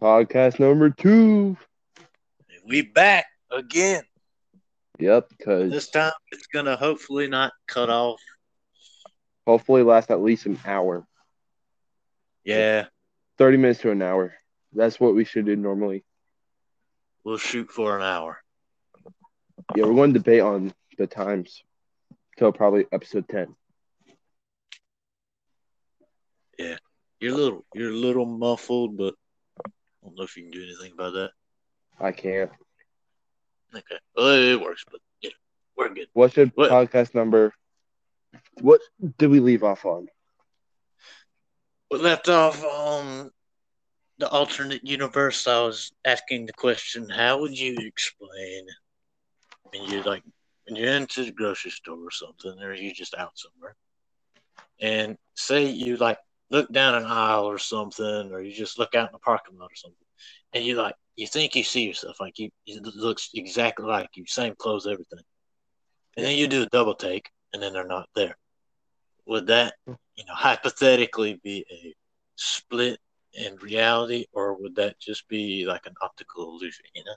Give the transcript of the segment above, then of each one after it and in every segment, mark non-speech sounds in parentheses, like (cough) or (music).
Podcast number two. We back again. Yep, because This time it's gonna hopefully not cut off. hopefully last at least an hour. Yeah, 30 minutes to an hour. That's what we should do normally. we'll shoot for an hour. Yeah, we're going to debate on the times till probably episode 10. Yeah, You're a little you're a little muffled, but I don't know if you can do anything about that. I can't. Okay. Well it works, but yeah, we're good. What should What? podcast number? What did we leave off on? We left off on the alternate universe. I was asking the question, how would you explain when you like when you're into the grocery store or something, or you just out somewhere, and say you like look down an aisle or something, or you just look out in the parking lot or something, and you like you think you see yourself like you it looks exactly like you, same clothes, everything, and then you do a double take, and then they're not there. Would that you know, hypothetically be a split in reality, or would that just be like an optical illusion? You know?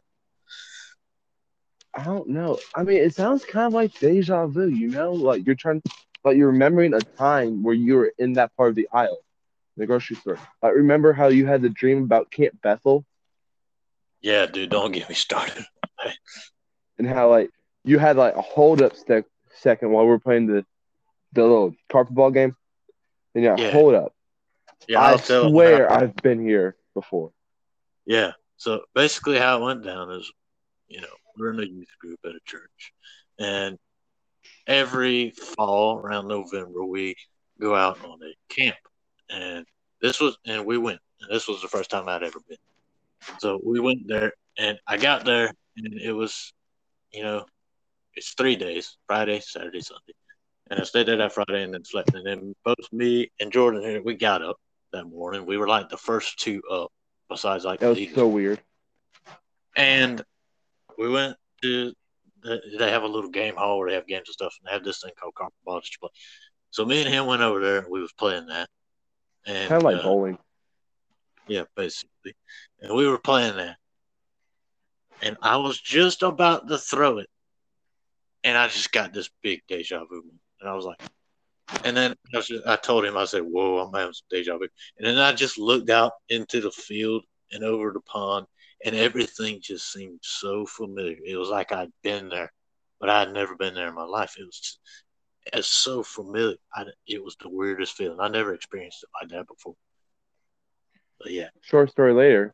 I don't know. I mean, it sounds kind of like deja vu, you know? Like you're trying, like you're remembering a time where you were in that part of the aisle, the grocery store. I remember how you had the dream about Camp Bethel Yeah, dude, don't get me started. (laughs) and how like you had like a hold up sec- second while we were playing the the little carpet ball game? And yeah, Yeah. hold up. Yeah, I I'll tell swear I've been here before. Yeah. So basically, how it went down is, you know, we're in a youth group at a church, and every fall around November we go out on a camp, and this was, and we went, and this was the first time I'd ever been. So we went there, and I got there, and it was, you know, it's three days: Friday, Saturday, Sunday, and I stayed there that Friday, and then slept, and then both me and Jordan here, we got up that morning. We were like the first two up, besides like That was Eagles. so weird. And we went to the, they have a little game hall where they have games and stuff, and they have this thing called carpet ball that you play. So me and him went over there, and we was playing that, and Kind of like uh, bowling. yeah, basically, and we were playing that, and I was just about to throw it, and I just got this big deja vu, and I was like, and then I, was just, I told him, I said, "Whoa, I'm having some deja vu," and then I just looked out into the field and over the pond, and everything just seemed so familiar. It was like I'd been there, but I had never been there in my life. It was just, it's so familiar. I, it was the weirdest feeling. I never experienced it like that before. But yeah, Short story later,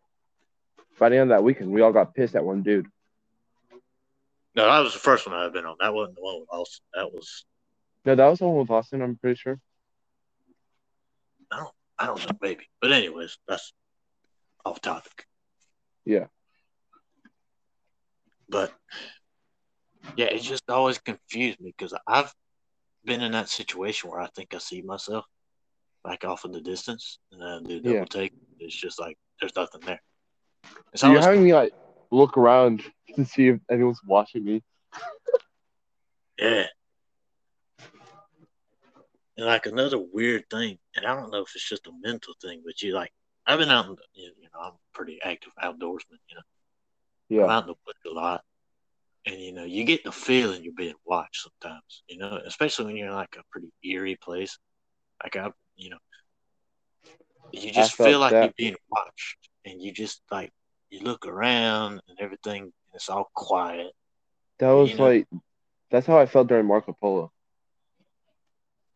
by the end of that weekend, we all got pissed at one dude. no, that was the first one I've been on. That wasn't the one with Austin. That was No, that was the one with Austin, I'm pretty sure. I don't I don't know, maybe. But anyways, that's off topic. Yeah. But yeah, it just always confused me because I've been in that situation where I think I see myself back off in the distance, and then I do double Yeah. take. It's just like there's nothing there. It's So you're always having me like look around to see if anyone's watching me. Yeah. And like another weird thing, and I don't know if it's just a mental thing, but you like, I've been out, in the, you know, I'm pretty active outdoorsman, you know, I'm Yeah. out in the woods a lot. And, you know, you get the feeling you're being watched sometimes, you know, especially when you're in like a pretty eerie place. Like, I, you know, you just feel like that. you're being watched. And you just like, you look around and everything, and it's all quiet. That was You know- like, that's how I felt during Marco Polo.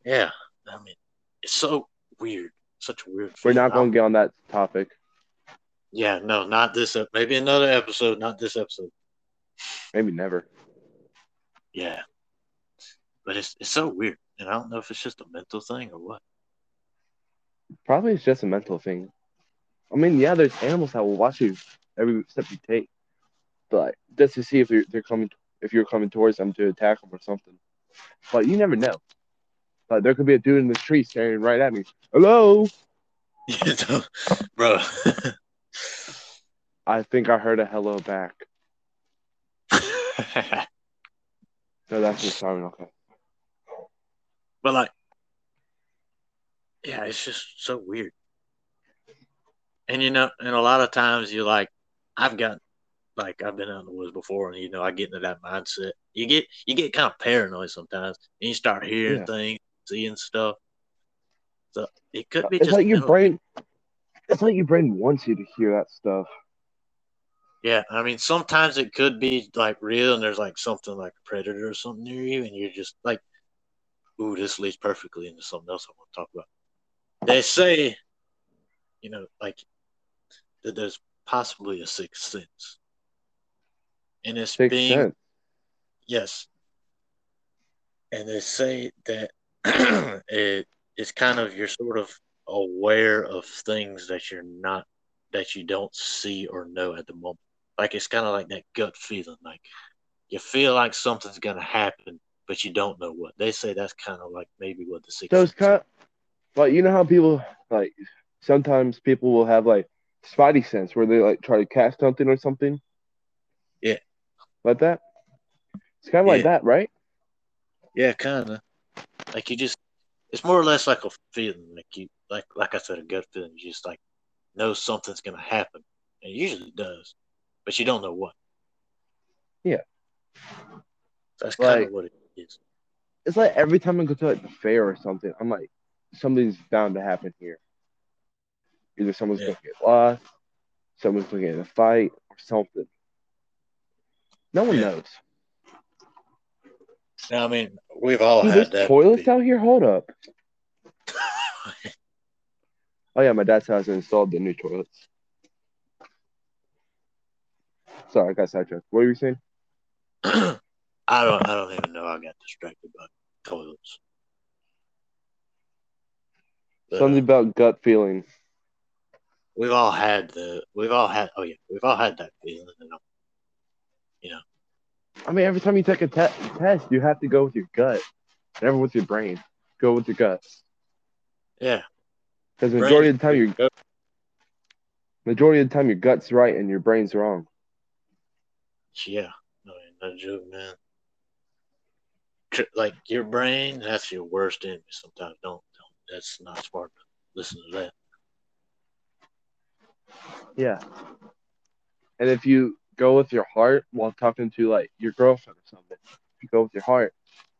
Yeah. I mean, it's so weird. Such a weird We're not going to get on that topic. Yeah, no, not this. Maybe another episode, not this episode. Maybe never. Yeah, but it's it's so weird, and I don't know if it's just a mental thing or what. Probably it's just a mental thing. I mean, yeah, there's animals that will watch you every step you take, but like, just to see if you're they're coming, if you're coming towards them to attack them or something. But you never know. Like there could be a dude in the tree staring right at me. Hello. (laughs) Bro. (laughs) I think I heard a hello back. (laughs) No, that's just Simon. Okay. but like, yeah, it's just so weird. And you know, and a lot of times you're like, I've got like I've been out in the woods before, and you know, I get into that mindset. You get you get kind of paranoid sometimes, and you start hearing Yeah. things, seeing stuff. So it could uh, be It's just like your brain. It's like your brain wants you to hear that stuff. Yeah, I mean, sometimes it could be like real, and there's like something like a predator or something near you, and you're just like, "Ooh, this leads perfectly into something else I want to talk about." They say, you know, like that there's possibly a sixth sense, and it's Sixth being sense. yes, and they say that (clears throat) it is kind of you're sort of aware of things that you're not that you don't see or know at the moment. Like it's kind of like that gut feeling, like you feel like something's gonna happen, but you don't know what. They say that's kind of like maybe what the So it's sense kind of like you know how people like sometimes people will have like spidey sense where they like try to catch something or something. Yeah. Like that. It's kind of like that, right? Yeah, kind of. Like you just, it's more or less like a feeling. Like you, like like I said, a gut feeling. You just like know something's gonna happen, and it usually does, but you don't know what. Yeah. That's kind Like- of what it is. It's like every time I go to like the fair or something, I'm like, something's bound to happen here. Either someone's Yeah. gonna get lost, someone's gonna get in a fight, or something. No one Yeah. knows. I mean, we've all Dude, had that. toilets out here. Hold up. (laughs) Oh yeah, my dad's house installed the new toilets. Sorry, I got sidetracked. What were you saying? (clears throat) I don't. I don't even know. I got distracted by toilets. But, uh, Something about gut feeling. we've all had the. We've all had. Oh yeah, we've all had that feeling. You know. I mean, every time you take a te- test, you have to go with your gut, never with your brain. Go with your gut, Yeah. because majority is of the time, your majority of the time, your gut's right and your brain's wrong. Yeah, I mean, no joke, man. Like your brain, that's your worst enemy. Sometimes don't, don't. That's not smart. to Listen to that. Yeah. And if you go with your heart while talking to like your girlfriend or something, if you go with your heart,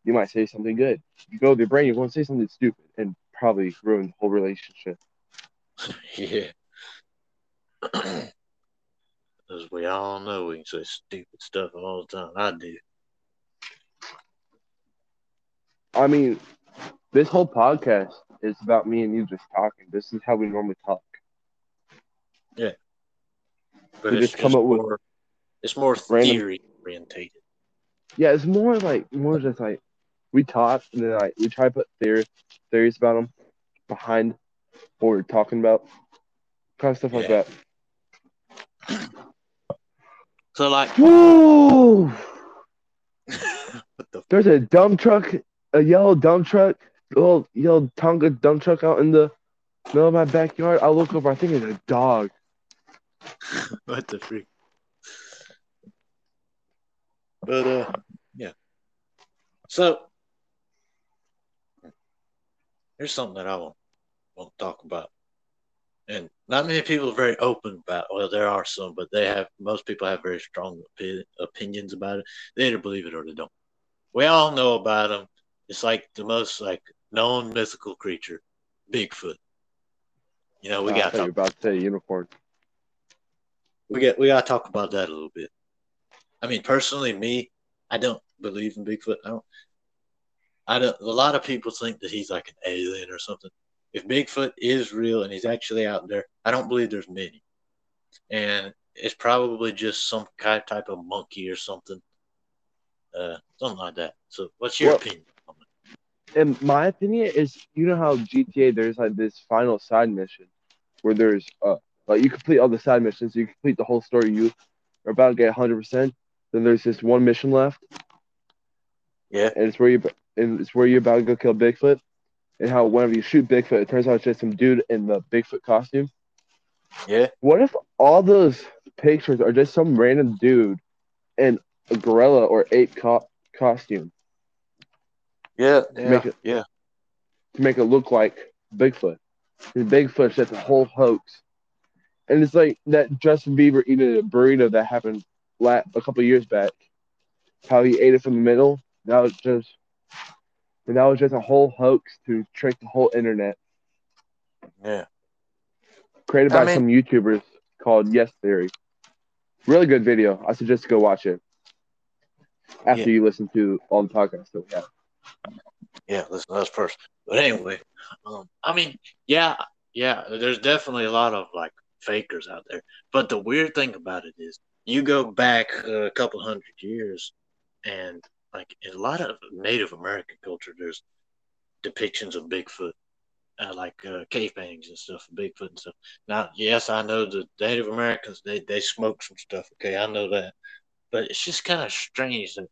you might say something good. If you go with your brain, you're going to say something stupid and probably ruin the whole relationship. (laughs) yeah. (clears throat) As we all know, we can say stupid stuff all the time. I do. I mean, this whole podcast is about me and you just talking. This is how we normally talk. Yeah. But We it's just come up with more, it's more theory orientated. Yeah, it's more like more just like we talk and then like we try to put theory, theories about them behind what we're talking about, kind of stuff like that. (clears throat) So like, (laughs) what the There's a dump truck, a yellow dump truck, little yellow Tonka dump truck out in the middle of my backyard. I look over, I think it's a dog. (laughs) what the freak? But uh, yeah. So here's something that I want to talk about, and not many people are very open about. Well, there are some, but they have most people have very strong opi- opinions about it. They either believe it or they don't. We all know about them. It's like the most like known mythical creature, Bigfoot. You know, we got to you were talk about to say unicorn. we get we gotta talk about that a little bit. I mean, personally, me, I don't believe in Bigfoot. I don't. I don't. A lot of people think that he's like an alien or something. If Bigfoot is real and he's actually out there, I don't believe there's many, and it's probably just some kind of type of monkey or something, uh, something like that. So, what's your Well- opinion? on it? In my opinion, is you know how GTA there's like this final side mission where there's uh like you complete all the side missions, you complete the whole story, you are about to get 100. percent Then there's this one mission left, Yeah, and it's where you and it's where you're about to go kill Bigfoot, and how whenever you shoot Bigfoot, it turns out it's just some dude in the Bigfoot costume. yeah, What if all those pictures are just some random dude in a gorilla or ape co- costume yeah, make it- yeah. to make it look like Bigfoot? And Bigfoot's just a whole hoax. And it's like that Justin Bieber eating a burrito that happened la- a couple years back. How he ate it from the middle. That was just, that was just a whole hoax to trick the whole internet. Yeah. Created I by mean- some YouTubers called Yes Theory. Really good video. I suggest you go watch it after Yeah. you listen to all the podcasts that we have. Yeah, listen to us first. But anyway, um, I mean, yeah, yeah, there's definitely a lot of like fakers out there. But the weird thing about it is, you go back a couple hundred years, and like in a lot of Native American culture, there's depictions of Bigfoot, uh, like uh, cave paintings and stuff Bigfoot and stuff. Now, yes, I know the Native Americans they they smoke some stuff. Okay, I know that, but it's just kind of strange that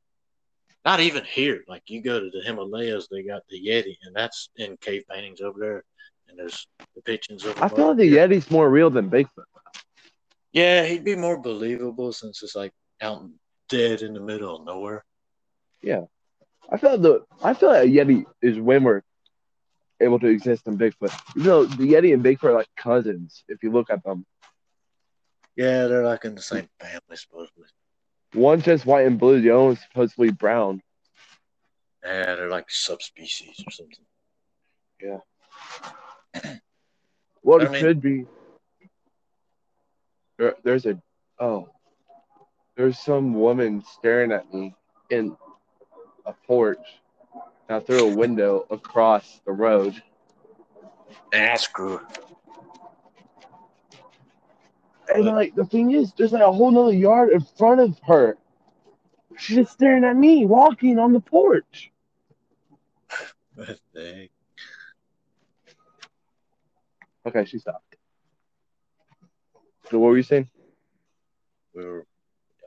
not even here. Like you go to the Himalayas, they got the Yeti, and that's in cave paintings over there. And there's depictions of. I feel like the here. Yeti's more real than Bigfoot. Yeah, he'd be more believable since it's like out dead in the middle of nowhere. I feel the I feel like a Yeti is way more able to exist than Bigfoot. You know, the Yeti and Bigfoot are like cousins if you look at them. Yeah, they're like in the same family, supposedly. One's just white and blue, the other one's supposedly brown. Yeah, they're like subspecies or something. Yeah. (clears throat) What I it mean- could be. There, there's a oh, there's some woman staring at me in a porch, now through a window across the road. Screw. her. And like the thing is, there's like a whole nother yard in front of her. She's just staring at me walking on the porch. (laughs) What the? Okay, she stopped. So what were you saying? We were,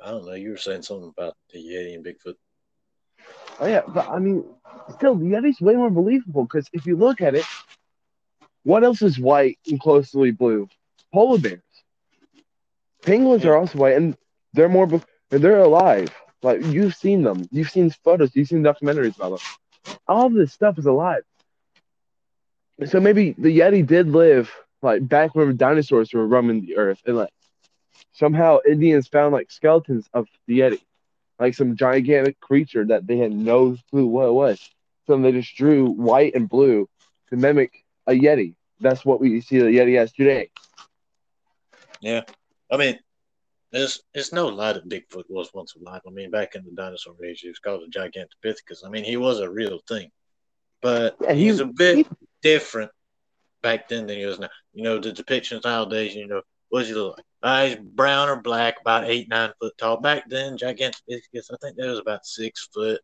I don't know. You were saying something about the Yeti and Bigfoot. Oh yeah, but I mean, still the Yeti's way more believable because if you look at it, what else is white and closely blue? Polar bears. Penguins Yeah. are also white, and they're more be- they're alive. Like you've seen them, you've seen photos, you've seen documentaries about them. All this stuff is alive. So maybe the Yeti did live like back when dinosaurs were roaming the earth, and like somehow Indians found like skeletons of the Yeti like some gigantic creature that they had no clue what it was. So they just drew white and blue to mimic a Yeti. That's what we see the Yeti as today. Yeah, I mean, there's it's no lie that Bigfoot was once alive. I mean, back in the dinosaur age, he was called a Gigantopithecus. I mean, he was a real thing, but Yeah, he- he's a bit he- different back then than he is now. You know, the depictions nowadays, you know, what does he look like? Uh, he's brown or black, about eight, nine foot tall. Back then, Gigantopithecus, I think that was about six foot.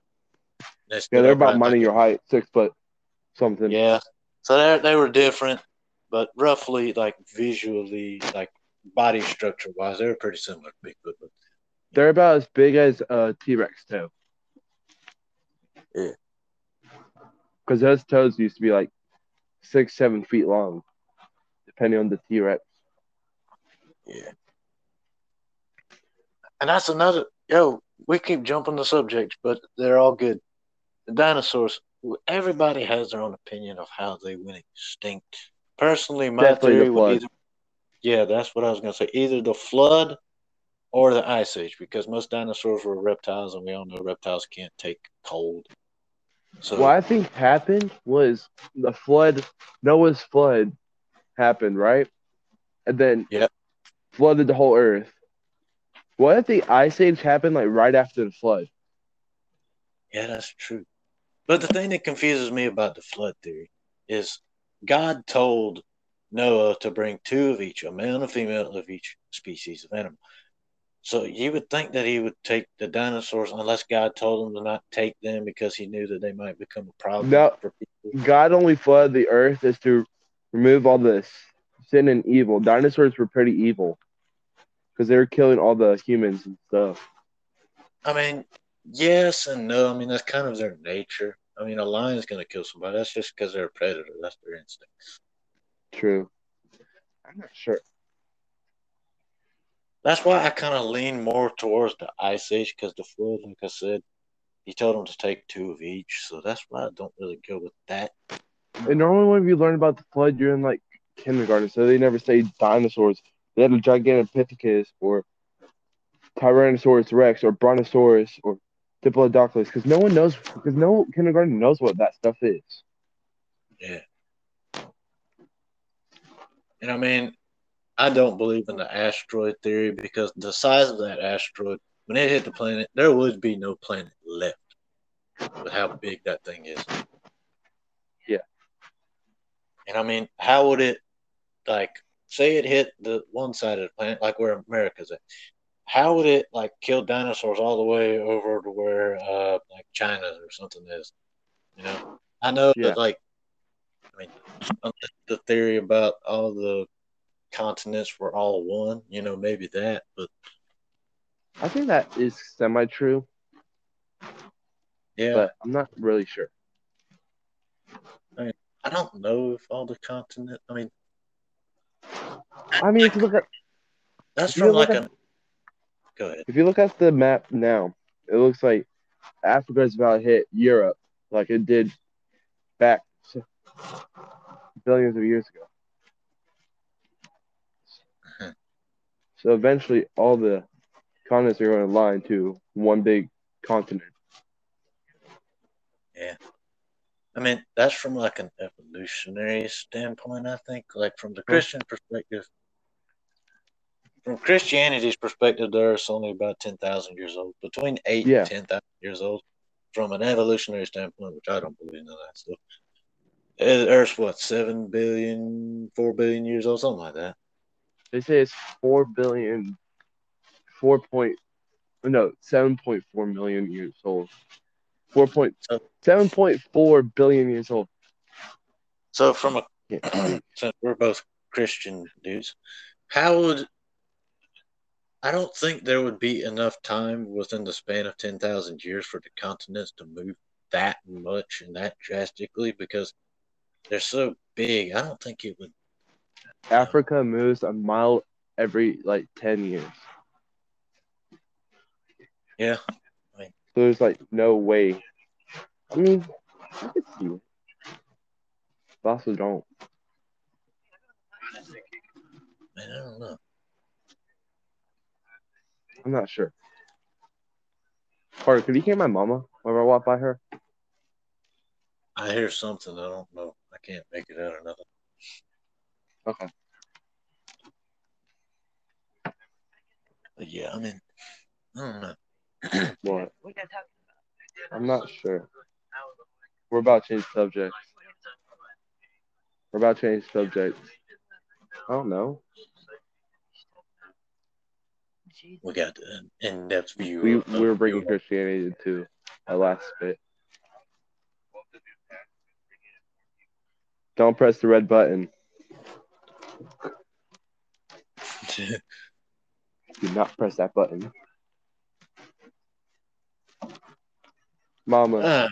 They Yeah, they're about money your height, six foot something. Yeah, so they they were different, but roughly, like visually, like body structure wise, they were pretty similar to Bigfoot. But They're about as big as a T Rex toe. Yeah. Because those toes used to be like six, seven feet long, depending on the T Rex. Yeah. And that's another yo, we keep jumping the subjects, but they're all good. The dinosaurs, everybody has their own opinion of how they went extinct. Personally, my Definitely the theory would either Yeah, that's what I was gonna say. Either the flood or the ice age, because most dinosaurs were reptiles and we all know reptiles can't take cold. So What I think happened was the flood, Noah's flood happened, right? And then Yep. Flooded the whole earth. What if the ice age happened like right after the flood? Yeah, that's true. But the thing that confuses me about the flood theory is God told Noah to bring two of each, a male and a female of each species of animal. So you would think that he would take the dinosaurs unless God told him to not take them because he knew that they might become a problem No. for people. God only flooded the earth is to remove all this sin and evil. Dinosaurs were pretty evil because they were killing all the humans and stuff. I mean, yes and no. I mean, that's kind of their nature. I mean, a lion's going to kill somebody. That's just because they're a predator. That's their instinct. True. I'm not sure. That's why I kind of lean more towards the Ice Age because the flood, like I said, he told them to take two of each. So that's why I don't really go with that. And normally when you learn about the flood, you're in like kindergarten, so they never say dinosaurs they had a Gigantopithecus or Tyrannosaurus Rex or Brontosaurus or Diplodocus because no one knows because no kindergarten knows what that stuff is. Yeah. And I mean, I don't believe in the asteroid theory because the size of that asteroid, when it hit the planet, there would be no planet left with how big that thing is. Yeah. And I mean, how would it, like, say it hit the one side of the planet, like where America's at? How would it like kill dinosaurs all the way over to where uh like China or something is? You know, I know Yeah. that like, I mean, the theory about all the continents were all one. You know, maybe that, but I think that is semi true, yeah, but I'm not really sure. I mean, I don't know if all the continent. I mean, I mean, if you look at that's from like at a. Go ahead. if you look at the map now, it looks like Africa's about to hit Europe like it did back billions of years ago. So eventually, all the continents are going to line to one big continent. I mean, that's from like an evolutionary standpoint, I think. Like from the Christian perspective, from Christianity's perspective, the Earth's only about 10,000 years old, between 8 Yeah. and 10,000 years old. From an evolutionary standpoint, which I don't believe in that stuff, eh, the Earth's what, 7 billion, 4 billion years old, something like that. They say it's four billion, four point, no, seven point four million years old. Four point seven point four billion years old. So, from a Yeah. (clears throat) since we're both Christian dudes, how would I don't think there would be enough time within the span of ten thousand years for the continents to move that much and that drastically because they're so big. I don't think it would. Africa moves a mile every like ten years. Yeah, So there's like no way. I mean, I could see it. But also don't. man, I don't know. I'm not sure. Carter, could you hear my mama whenever I walk by her? I hear something. I don't know. I can't make it out or nothing. Okay. But yeah, I mean, I don't know. What? I'm not sure. We're about to change subjects. We're about to change subjects. I don't know. We got an in-depth view. We of- we were bringing Christianity to a last bit. Don't press the red button. (laughs) Do not press that button. Mama, Uh,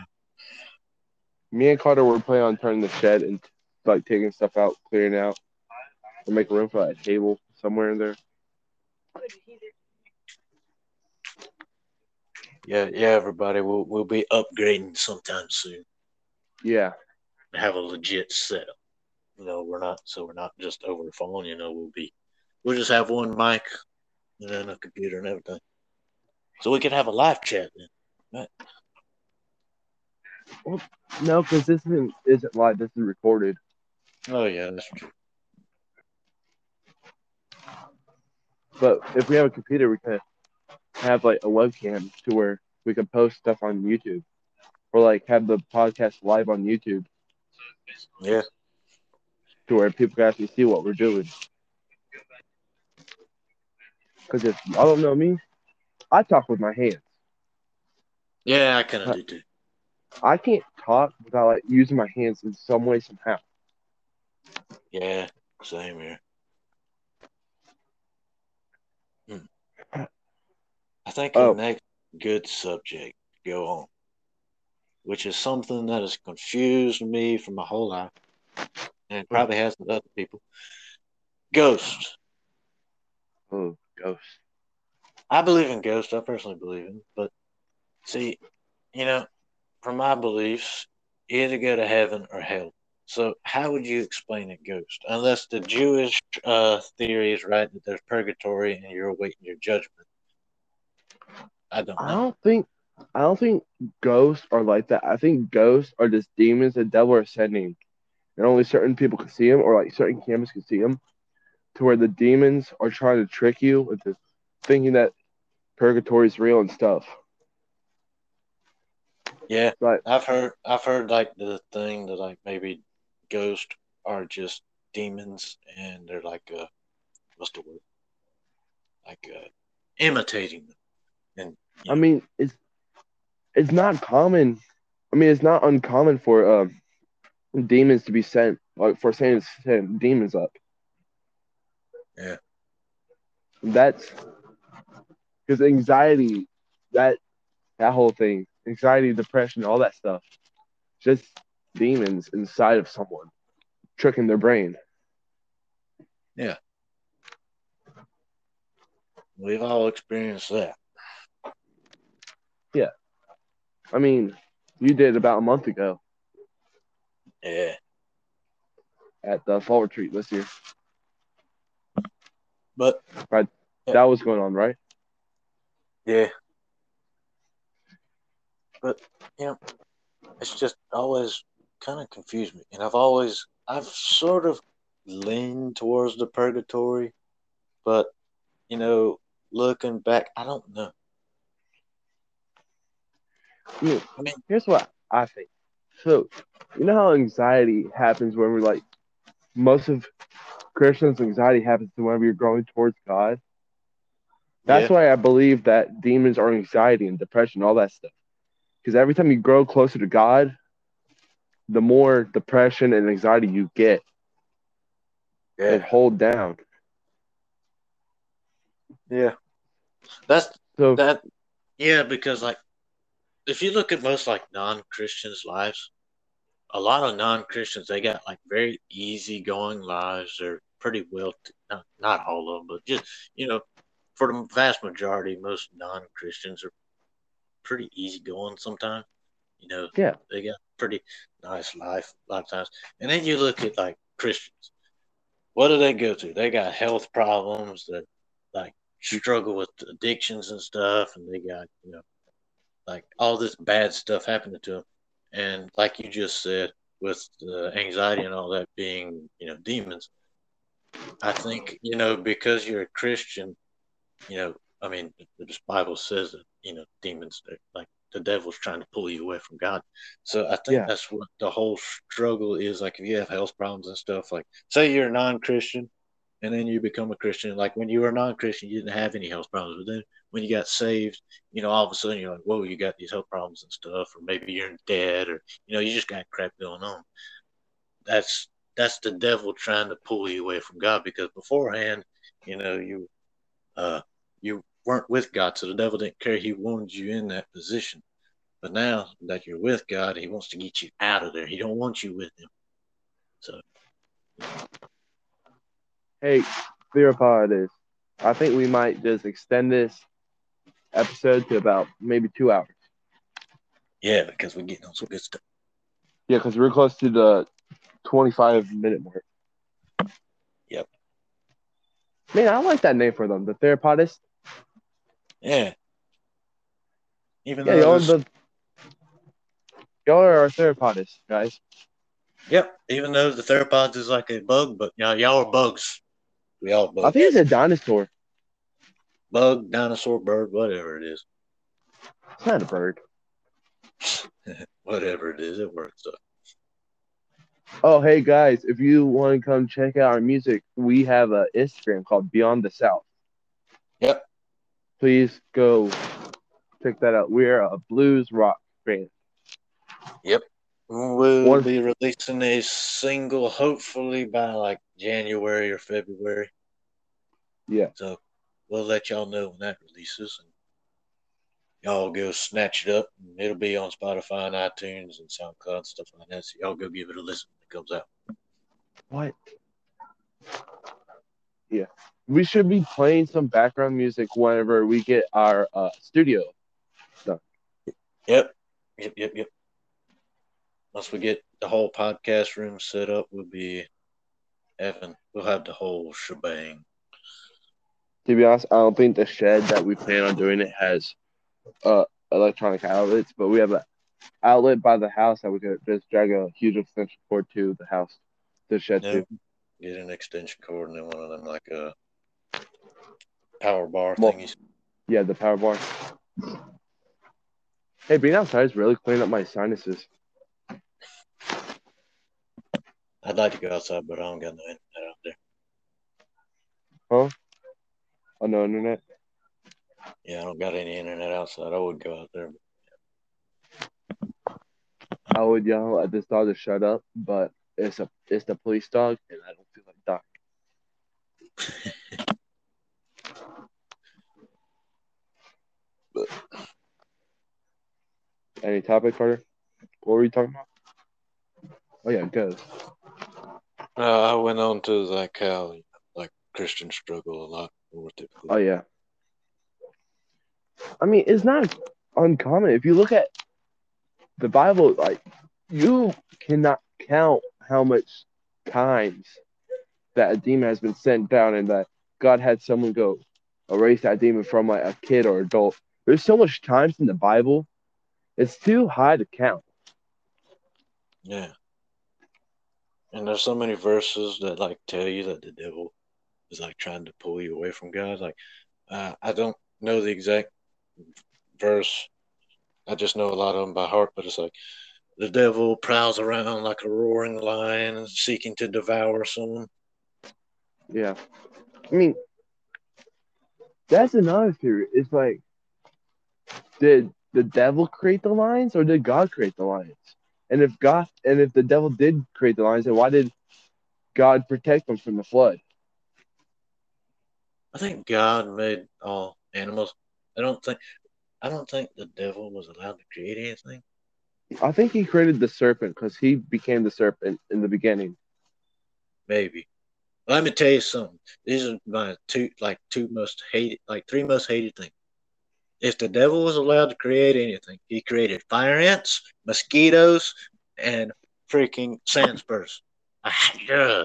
me and Carter were planning on turning the shed and like taking stuff out, clearing out, and make room for like, a table somewhere in there. yeah, yeah, everybody, we'll we'll be upgrading sometime soon. Yeah, Have a legit setup. You know, we're not so we're not just over the phone. You know, we'll be we'll just have one mic and then a computer and everything, so we can have a live chat then. No, because this isn't isn't live. This is recorded. Oh yeah, that's true. But if we have a computer, we can have like a webcam to where we can post stuff on YouTube, or like have the podcast live on YouTube Yeah, to where people can actually see what we're doing. Because if y'all don't know me, I talk with my hands. yeah, I kind of do too. I can't talk without like using my hands in some way somehow. Yeah, same here. Hmm. I think Oh. the next good subject go on, which is something that has confused me for my whole life, and probably has with other people. Ghosts. Oh, ghosts. I believe in ghosts. I personally believe in, but see, you know, from my beliefs, either go to heaven or hell. So how would you explain a ghost? Unless the Jewish uh, theory is right that there's purgatory and you're awaiting your judgment. I don't know. I don't think I don't think ghosts are like that. I think ghosts are just demons the devil are sending, and only certain people can see them, or like certain cameras can see them, to where the demons are trying to trick you into thinking that purgatory is real and stuff. Yeah, Right. I've heard I've heard like the thing that like maybe ghosts are just demons and they're like uh what's the word? Like uh imitating them. And I mean, it's it's not common. I mean, it's not uncommon for um demons to be sent, like for Satan to send demons up. Yeah. That's because anxiety, that that whole thing, anxiety, depression, all that stuff, just demons inside of someone tricking their brain. Yeah. We've all experienced that. Yeah. I mean, you did about a month ago Yeah. at the fall retreat this year. But Yeah. That was going on, right? yeah. But you know, it's just always kind of confused me. And I've always I've sort of leaned towards the purgatory, but you know, looking back, I don't know. Mean, I mean, here's what I think. So, you know how anxiety happens when we're like, most of Christians' anxiety happens when we're growing towards God. That's Yeah. why I believe that demons are anxiety and depression, all that stuff. Because every time you grow closer to God, the more depression and anxiety you get and hold down. yeah. That's So, that yeah because like if you look at most like non-christians lives a lot of non-christians they got like very easygoing lives they're pretty well not, not all of them but just you know for the vast majority most non-christians are pretty easygoing sometimes you know? Yeah. they got pretty nice life a lot of times. And then you look at like christians. What do they go through? They got health problems that like struggle with addictions and stuff and they got you know like all this bad stuff happening to them and like you just said with the anxiety and all that being you know demons i think you know because you're a christian you know i mean the the bible says that you know demons are like the devil's trying to pull you away from god. So i think Yeah. that's what the whole struggle is like if you have health problems and stuff like say you're a non-christian and then you become a christian like when you were a non-christian you didn't have any health problems but then when you got saved you know all of a sudden you're like whoa you got these health problems and stuff or maybe you're in debt or you know you just got crap going on. That's that's the devil trying to pull you away from god because beforehand you know you uh you weren't with god so the devil didn't care he wanted you in that position but now that you're with god he wants to get you out of there he don't want you with him so hey, Theropod is. I think we might just extend this episode to about maybe two hours. yeah because we're getting on some good stuff Yeah, because we're close to the 25 minute mark. Yep. Man, I like that name for them, the Theropodist. Yeah even Yeah, though y'all are this- the y'all are our Theropodist, guys. Yep. Even though the theropods is like a bug, but y'all, y'all are bugs. We all bugs. I think it's a dinosaur. Bug, dinosaur, bird, whatever it is. It's not a bird. (laughs) Whatever it is, it works. So. Oh, hey guys, if you want to come check out our music, we have an Instagram called Beyond the South. Yep. Please go check that out. We're a blues rock band. Yep. We'll One- be releasing a single hopefully by like January or February. Yeah. So we'll let y'all know when that releases. And y'all go snatch it up. And it'll be on Spotify and iTunes and SoundCloud and stuff like that. So y'all go give it a listen when it comes out. What? Yeah. We should be playing some background music whenever we get our uh, studio. Yep. Yep, yep, yep. Once we get the whole podcast room set up, we'll be Evan. We'll have the whole shebang. To be honest, I don't think the shed that we plan on doing it has uh electronic outlets, but we have an outlet by the house that we could just drag a huge extension cord to the house, the shed Yeah. to. Get an extension cord and then one of them like a power bar Well- thingies. Yeah, the power bar. Hey, being outside is really cleaning up my sinuses. I'd like to go outside, but I don't got no internet out there. Huh? Oh, On the internet. Yeah, I don't got any internet outside. I would go out there. I would yell at this dog to shut up, but it's a it's the police dog, and I don't feel like dying. (laughs) But- Any topic, Carter? What were you talking about? Oh yeah, go. Uh, I went on to like how like Christians struggle a lot with it. Oh yeah. I mean, it's not uncommon if you look at the Bible. Like, you cannot count how much times that a demon has been sent down, and that God had someone go erase that demon from like a kid or adult. There's so much times in the Bible, it's too high to count. Yeah. And there's so many verses that like tell you that the devil is like trying to pull you away from God. Like, uh, I don't know the exact verse. I just know a lot of them by heart, but it's like the devil prowls around like a roaring lion seeking to devour someone. Yeah. I mean, that's another theory. It's like, did the devil create the lions or did God create the lions? And if God and if the devil did create the lions, then why did God protect them from the flood? I think God made all animals. I don't think I don't think the devil was allowed to create anything. I think he created the serpent because he became the serpent in the beginning. Maybe. Let me tell you something. These are my two like two most hated like three most hated things. If the devil was allowed to create anything, he created fire ants, mosquitoes, and freaking sand spurs. Yeah.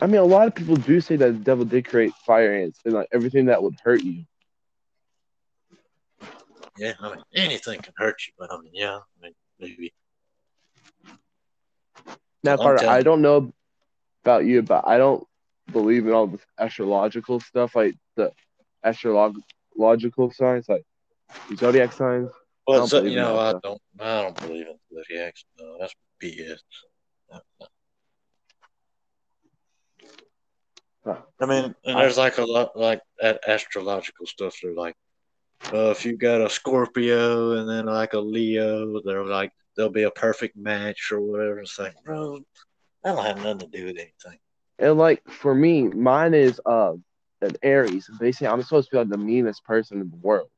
I mean, a lot of people do say that the devil did create fire ants and like everything that would hurt you. Yeah, I mean anything can hurt you, but I mean yeah, I mean maybe. Now, Carter, I don't know about you, but I don't believe in all this astrological stuff, like the astrological signs, like zodiac signs. Well, so, you know, that I stuff. don't I don't believe in zodiacs. No, that's BS. No, no. Huh. I mean, and there's like a lot like that astrological stuff. They're like, uh, if you got a Scorpio and then like a Leo, they're like there'll be a perfect match or whatever. It's like, bro, that don't have nothing to do with anything. And like for me, mine is uh an Aries. Basically, I'm supposed to be like the meanest person in the world.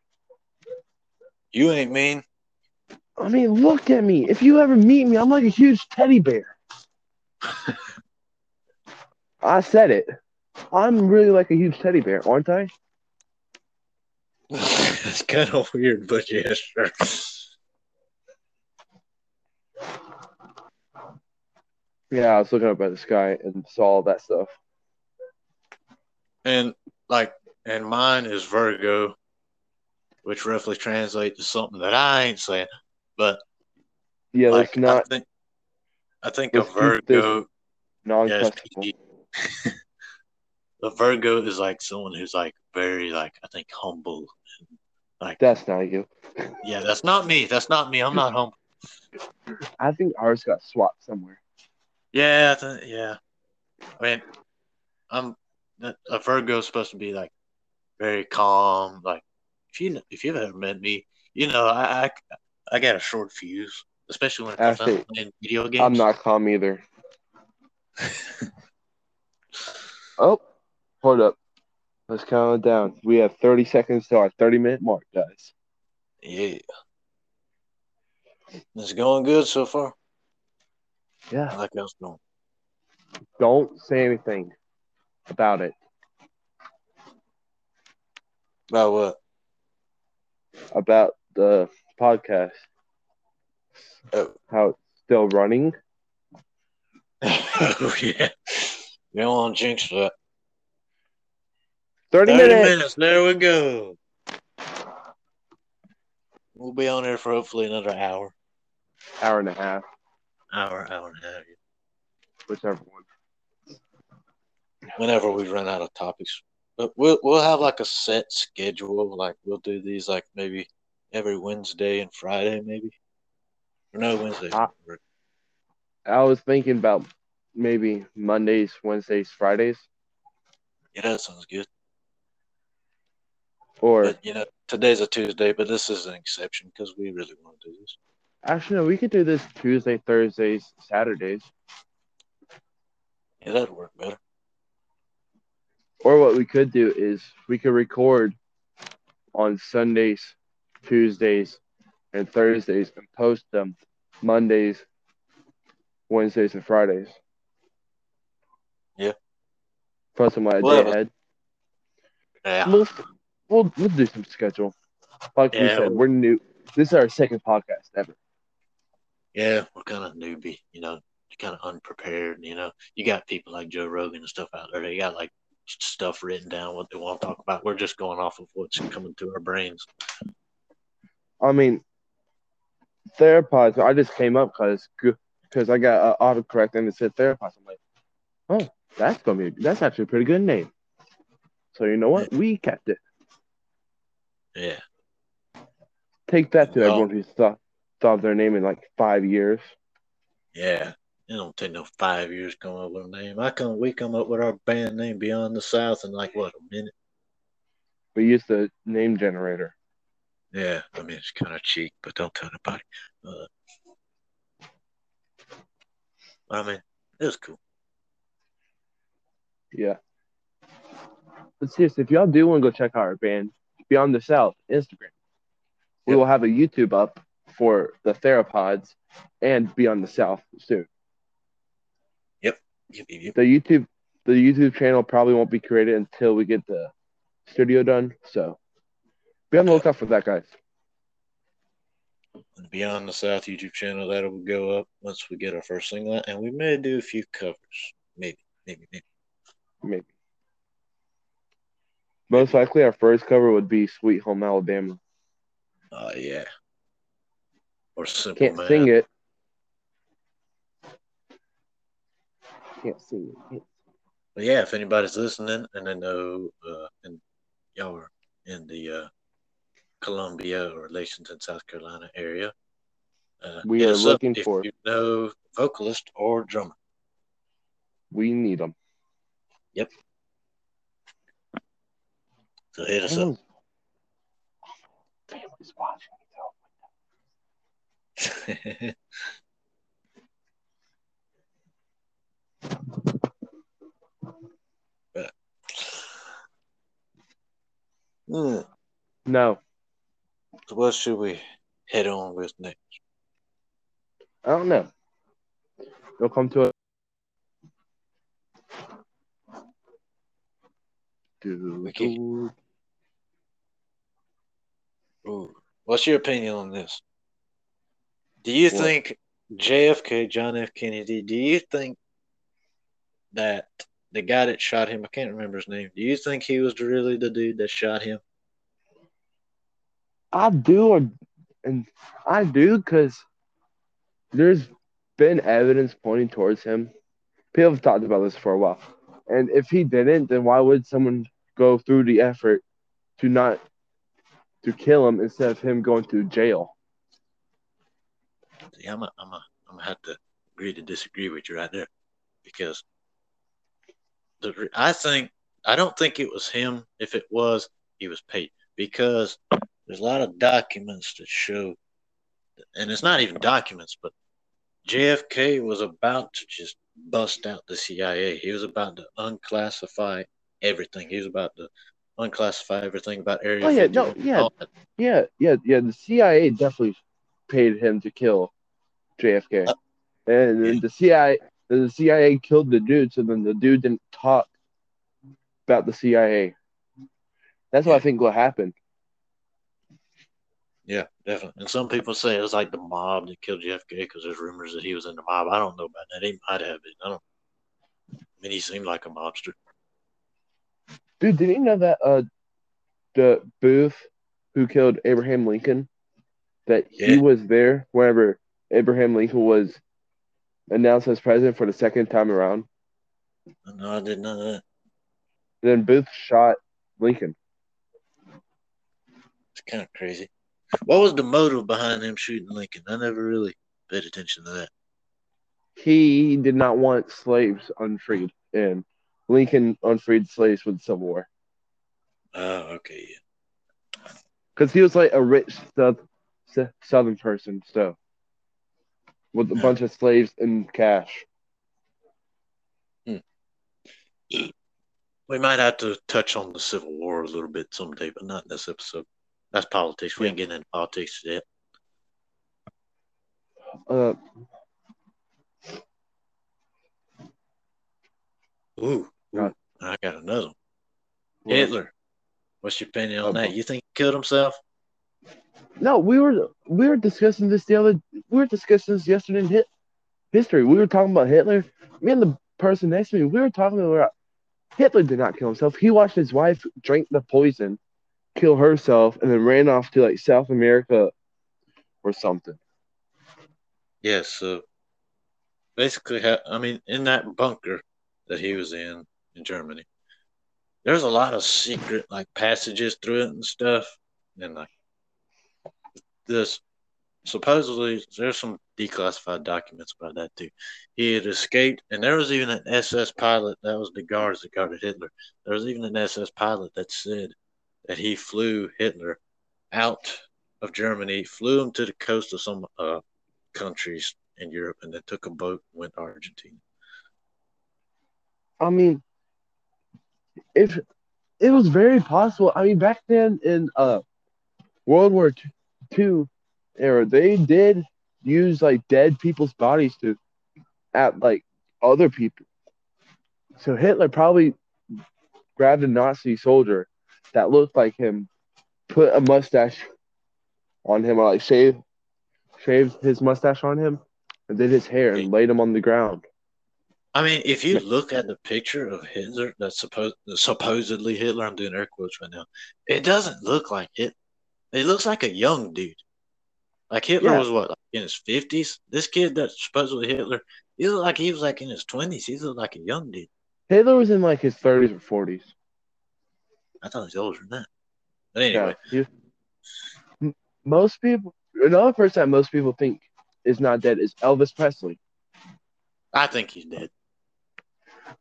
You ain't mean. I mean, look at me. If you ever meet me, I'm like a huge teddy bear. (laughs) I said it. I'm really like a huge teddy bear, aren't I? it's kind of weird, but yeah, sure. Yeah, I was looking up at the sky and saw all that stuff. And like, and mine is Virgo, which roughly translates to something that I ain't saying, but Yeah, like that's not I think I think a Let's keep this Virgo, PG. (laughs) a Virgo is like someone who's like very like I think humble. Like, That's not you. yeah, that's not me. That's not me. I'm not humble. (laughs) I think ours got swapped somewhere. Yeah, I th- yeah. I mean, I'm a Virgo is supposed to be like very calm. Like if you if you've ever met me, you know I I, I got a short fuse, especially when it comes to playing video games. I'm not calm either. (laughs) Oh, hold up. Let's count it down. We have 30 seconds to our 30 minute mark, guys. Yeah, it's going good so far. I Yeah. like how it's going. Don't say anything about it. About what? About the podcast. Oh. How it's still running. (laughs) oh yeah. You don't want to jinx that. 30, 30 minutes. minutes. There we go. We'll be on there for hopefully another hour. Hour and a half, Hour, hour and a half. whichever one. Whenever we run out of topics. But we'll we'll have like a set schedule. Like we'll do these like maybe every Wednesday and Friday, maybe. Or no Wednesday. Ah. I was thinking about maybe Mondays, Wednesdays, Fridays, yeah, that sounds good. or But you know, today's a Tuesday, but this is an exception because we really want to do this. actually no, we could do this Tuesday, Thursdays, Saturdays, Yeah, that'd work better. Or what we could do is we could record on Sundays, Tuesdays, and Thursdays and post them Mondays, Wednesdays, and Fridays. Yeah. Like a We'll day ahead. Yeah. We'll, we'll we'll do some schedule. Like we said, we- we're new. This is our second podcast ever. Yeah, we're kind of newbie, you know, kind of unprepared. You know, you got people like Joe Rogan and stuff out there. They got like stuff written down what they want to talk about. We're just going off of what's coming to our brains. I mean, theropods. I just came up because because I got uh, autocorrect and it said theropods. I'm like, oh, that's gonna be that's actually a pretty good name. So you know what? We kept it. Yeah, Take that to Well- everyone who's thought thought their name in like five years. yeah. It don't take no five years to come up with a name. I come, we come up with our band name Beyond the South in like what a minute. We used the name generator. Yeah, I mean it's kind of cheap, but don't tell nobody. Uh, I mean, it was cool. Yeah. But seriously, if y'all do want to go check out our band, Beyond the South, Instagram, we will have a YouTube up for the theropods and Beyond the South soon. Yep, yep, yep. the YouTube the YouTube channel probably won't be created until we get the studio done. So be on the lookout for that, guys. And Beyond the South YouTube channel that'll go up once we get our first single out, and we may do a few covers, maybe, maybe, maybe. Maybe. Most likely, our first cover would be "Sweet Home Alabama." Oh yeah. Or Simple Can't Man. sing it. Can't sing it. But yeah, if anybody's listening and they know, uh, and y'all are in the uh, Columbia or Lexington, South Carolina area, uh, We are looking if for- you know vocalist or drummer. We need them. Yep. So hit us up. Family's watching. (laughs) Hmm. No, So what should we head on with next? I don't know. They'll come to it. Do, Wiki. do. Ooh. What's your opinion on this? Do you What? think JFK, John F. Kennedy, do you think that the guy that shot him, I can't remember his name, do you think he was really the dude that shot him? I do, and- and I do because there's been evidence pointing towards him. People have talked about this for a while, and if he didn't, then why would someone go through the effort to not to kill him instead of him going to jail? See, I'm a, I'm a, I'm gonna have to agree to disagree with you right there because the I think I don't think it was him. If it was, he was paid because there's a lot of documents that show, and it's not even documents, but JFK was about to just bust out the CIA. He was about to unclassify everything. He was about to unclassify everything about Area Oh, yeah, no, yeah. Yeah, yeah, yeah. The CIA definitely paid him to kill JFK, Uh, and yeah. the CIA, the CIA killed the dude. So then the dude didn't talk about the CIA. That's what I think what happened. Yeah, definitely. And some people say it was like the mob that killed JFK because there's rumors that he was in the mob. I don't know about that. He might have been. I don't. I mean, he seemed like a mobster. Dude, did you know that uh, the Booth who killed Abraham Lincoln, that he was there whenever Abraham Lincoln was announced as president for the second time around. No, I didn't know that. Then Booth shot Lincoln. It's kind of crazy. What was the motive behind him shooting Lincoln? I never really paid attention to that. He did not want slaves unfreed, and Lincoln unfreed slaves with the Civil War Oh, okay, yeah. because he was like a rich south, Southern person, so with a Yeah. bunch of slaves and cash. We might have to touch on the Civil War a little bit someday, but not in this episode. That's politics. We ain't getting into politics yet. Uh, Ooh, ooh, I got another one. Hitler. What's your opinion on Uh, that? You think he killed himself? No, we were we were discussing this the other we were discussing this yesterday in hit, history. We were talking about Hitler. Me and the person next to me, we were talking about Hitler did not kill himself. He watched his wife drink the poison, kill herself, and then ran off to like South America or something. Yes. so basically, I mean, in that bunker that he was in in Germany, there's a lot of secret like passages through it and stuff, and like this. Supposedly, there's some declassified documents about that too. He had escaped, and there was even an SS pilot that was the guards that guarded Hitler. There was even an SS pilot that said that he flew Hitler out of Germany, flew him to the coast of some uh, countries in Europe, and then took a boat and went to Argentina. I mean, if it was very possible. I mean, back then in uh World War II era, they did use like dead people's bodies to at like other people. So Hitler probably grabbed a Nazi soldier that looked like him, put a mustache on him, or like shave shaved his mustache on him, and did his hair and laid him on the ground. I mean, if you look at the picture of Hitler, that's supposed supposedly Hitler. I'm doing air quotes right now. It doesn't look like it. It looks like a young dude. Like Hitler Yeah. was what, like in his fifties? This kid that's supposedly Hitler, he looked like he was like in his twenties. He looked like a young dude. Hitler was in like his 30s or 40s. I thought he was older than that. But anyway, Yeah. he- most people, another person that most people think is not dead is Elvis Presley. I think he's dead.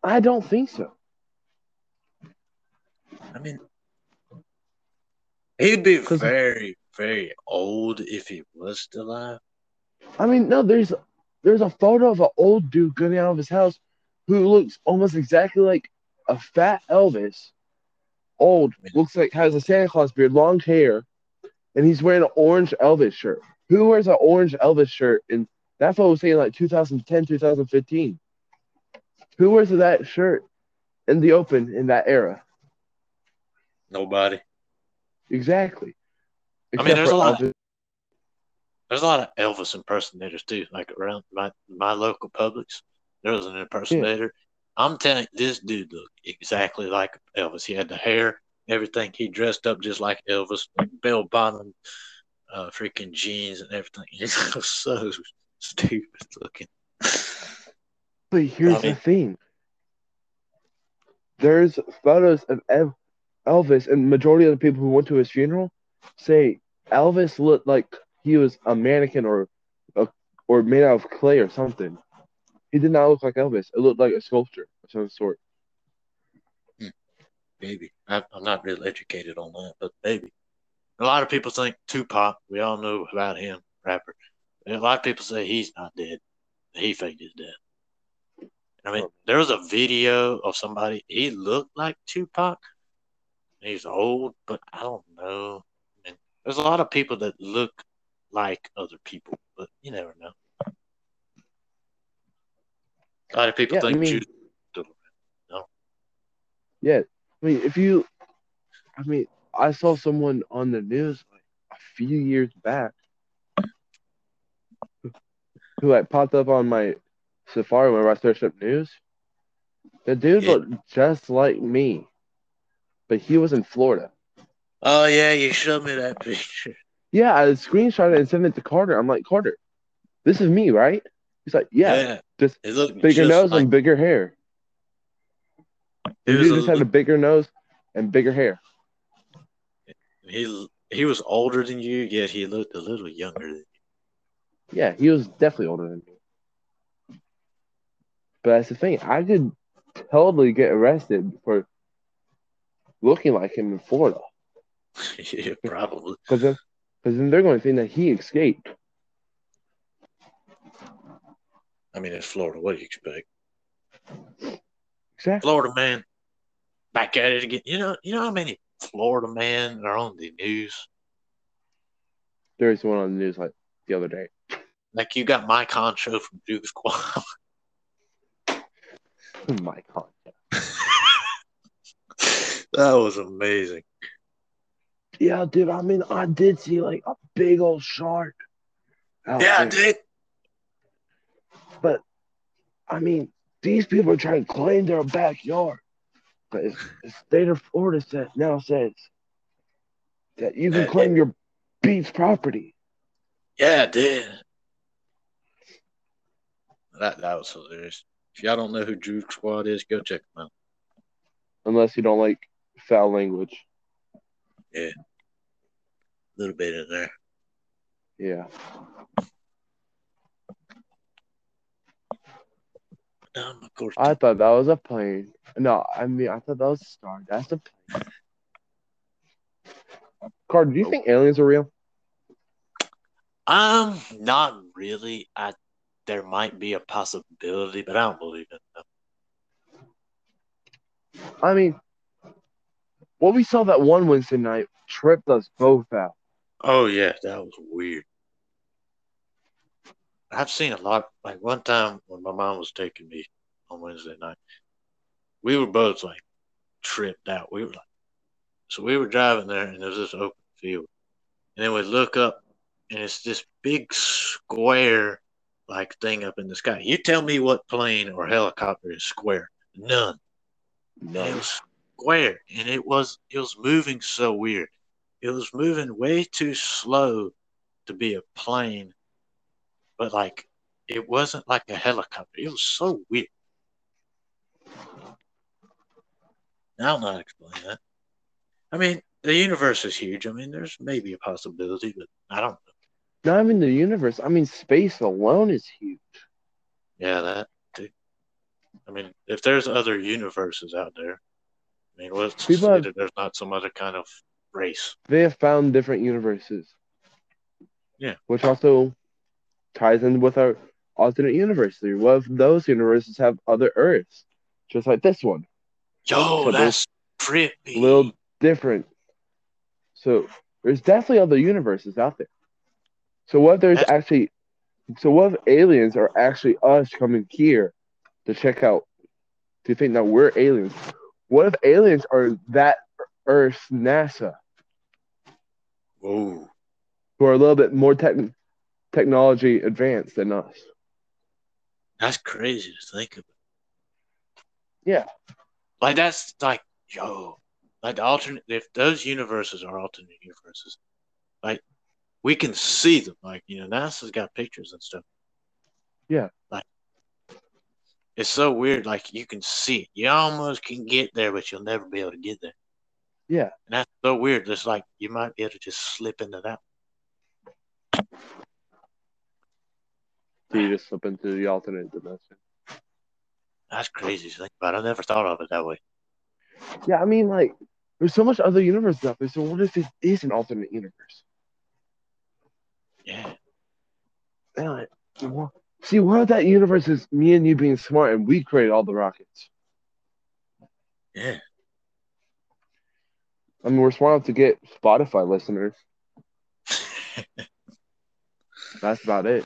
I don't think so. I mean, he'd be very, very old if he was still alive. I mean, no, there's there's a photo of an old dude getting out of his house who looks almost exactly like a fat Elvis. Old, looks like has a Santa Claus beard, long hair, and he's wearing an orange Elvis shirt. Who wears an orange Elvis shirt? And that photo was taken like 2010, 2015. Who wears that shirt in the open in that era? Nobody. Exactly. I mean, there's a lot- Elvis. There's a lot of Elvis impersonators too. Like around my my local Publix, there was an impersonator. I'm telling you, this dude looked exactly like Elvis. He had the hair, everything. He dressed up just like Elvis, like bell bottom, uh, freaking jeans and everything. (laughs) He was so stupid looking. But here's I mean- the thing. There's photos of Ev- Elvis, and majority of the people who went to his funeral say Elvis looked like he was a mannequin or a, or made out of clay or something. He did not look like Elvis. It looked like a sculpture of some sort. Maybe I'm not really educated on that, but maybe. A lot of people think Tupac. We all know about him, rapper. A lot of people say he's not dead. He faked his death. I mean, oh. there was a video of somebody. He looked like Tupac. He's old, but I don't know. I mean, there's a lot of people that look like other people, but you never know. A lot of people Yeah, I think mean- Judas. Yeah, I mean, if you, I mean, I saw someone on the news like a few years back, who like popped up on my Safari whenever I searched up news. The dude Yeah. looked just like me, but he was in Florida. Oh yeah, you showed me that (laughs) picture. Yeah, I screenshot it and sent it to Carter. I'm like, Carter, this is me, right? He's like, yeah, just bigger just nose like, and bigger hair. he The was a just had a bigger nose and bigger hair. he he was older than you, yet he looked a little younger than you. Yeah, he was definitely older than me. But that's the thing. I could totally get arrested for looking like him in Florida. (laughs) yeah, probably. Because then, cause then they're going to think that he escaped. I mean, it's Florida. What do you expect? Exactly. Florida man, back at it again. You know, you know how many Florida men are on the news? There was one on the news like the other day. Like you got Mike Concho from Duke Squad. (laughs) My God. (laughs) that was amazing. Yeah, dude. I mean, I did see like a big old shark. out Yeah, there. dude. But I mean, these people are trying to claim their backyard. But it's, the state of Florida says, now says that you can claim your beach property. Yeah, dude. That that was hilarious. If y'all don't know who Duke Squad is, go check them out. Unless you don't like foul language. Yeah. A little bit in there. Yeah. Um, of course. I thought that was a plane. No, I mean, I thought that was a star. That's a plane. Carter, do you think aliens are real? Um, not really. I there might be a possibility, but I don't believe it. I mean, what we saw that one Wednesday night tripped us both out. Oh yeah, that was weird. I've seen a lot. Like one time when my mom was taking me on Wednesday night, we were both like tripped out. We were like, so we were driving there, and there's this open field, and then we look up, and it's this big square like thing up in the sky. You tell me what plane or helicopter is square? None. None. it was square, and it was it was moving so weird. It was moving way too slow to be a plane, but like it wasn't like a helicopter. It was so weird. I don't know how to explain that. I mean, the universe is huge. I mean, there's maybe a possibility, but I don't know. Not even the universe. I mean, space alone is huge. Yeah, that too. I mean, if there's other universes out there, I mean, People say have- that there's not some other kind of race? They have found different universes. Yeah. Which also ties in with our alternate universe theory. What if those universes have other Earths? Just like this one. Yo, So that's trippy. A little different. So there's definitely other universes out there. So what if there's That's- actually so what if aliens are actually us coming here to check out do you think that we're aliens? What if aliens are that Earth's NASA, Whoa. who are a little bit more tech technology advanced than us? That's crazy to think about. Yeah. Like that's like yo, like the alternate. If those universes are alternate universes, like we can see them. Like you know, NASA's got pictures and stuff. Yeah. Like it's so weird. Like you can see it. You almost can get there, but you'll never be able to get there. Yeah. And that's so weird. It's like you might be able to just slip into that. So you just slip into the alternate dimension. That's crazy to think about. I never thought of it that way. Yeah, I mean like there's so much other universe out there. So what if it is an alternate universe? Yeah. Man, like, wha- See, what if that universe is me and you being smart and we create all the rockets? Yeah. I mean, we're smart enough to get Spotify listeners. (laughs) That's about it.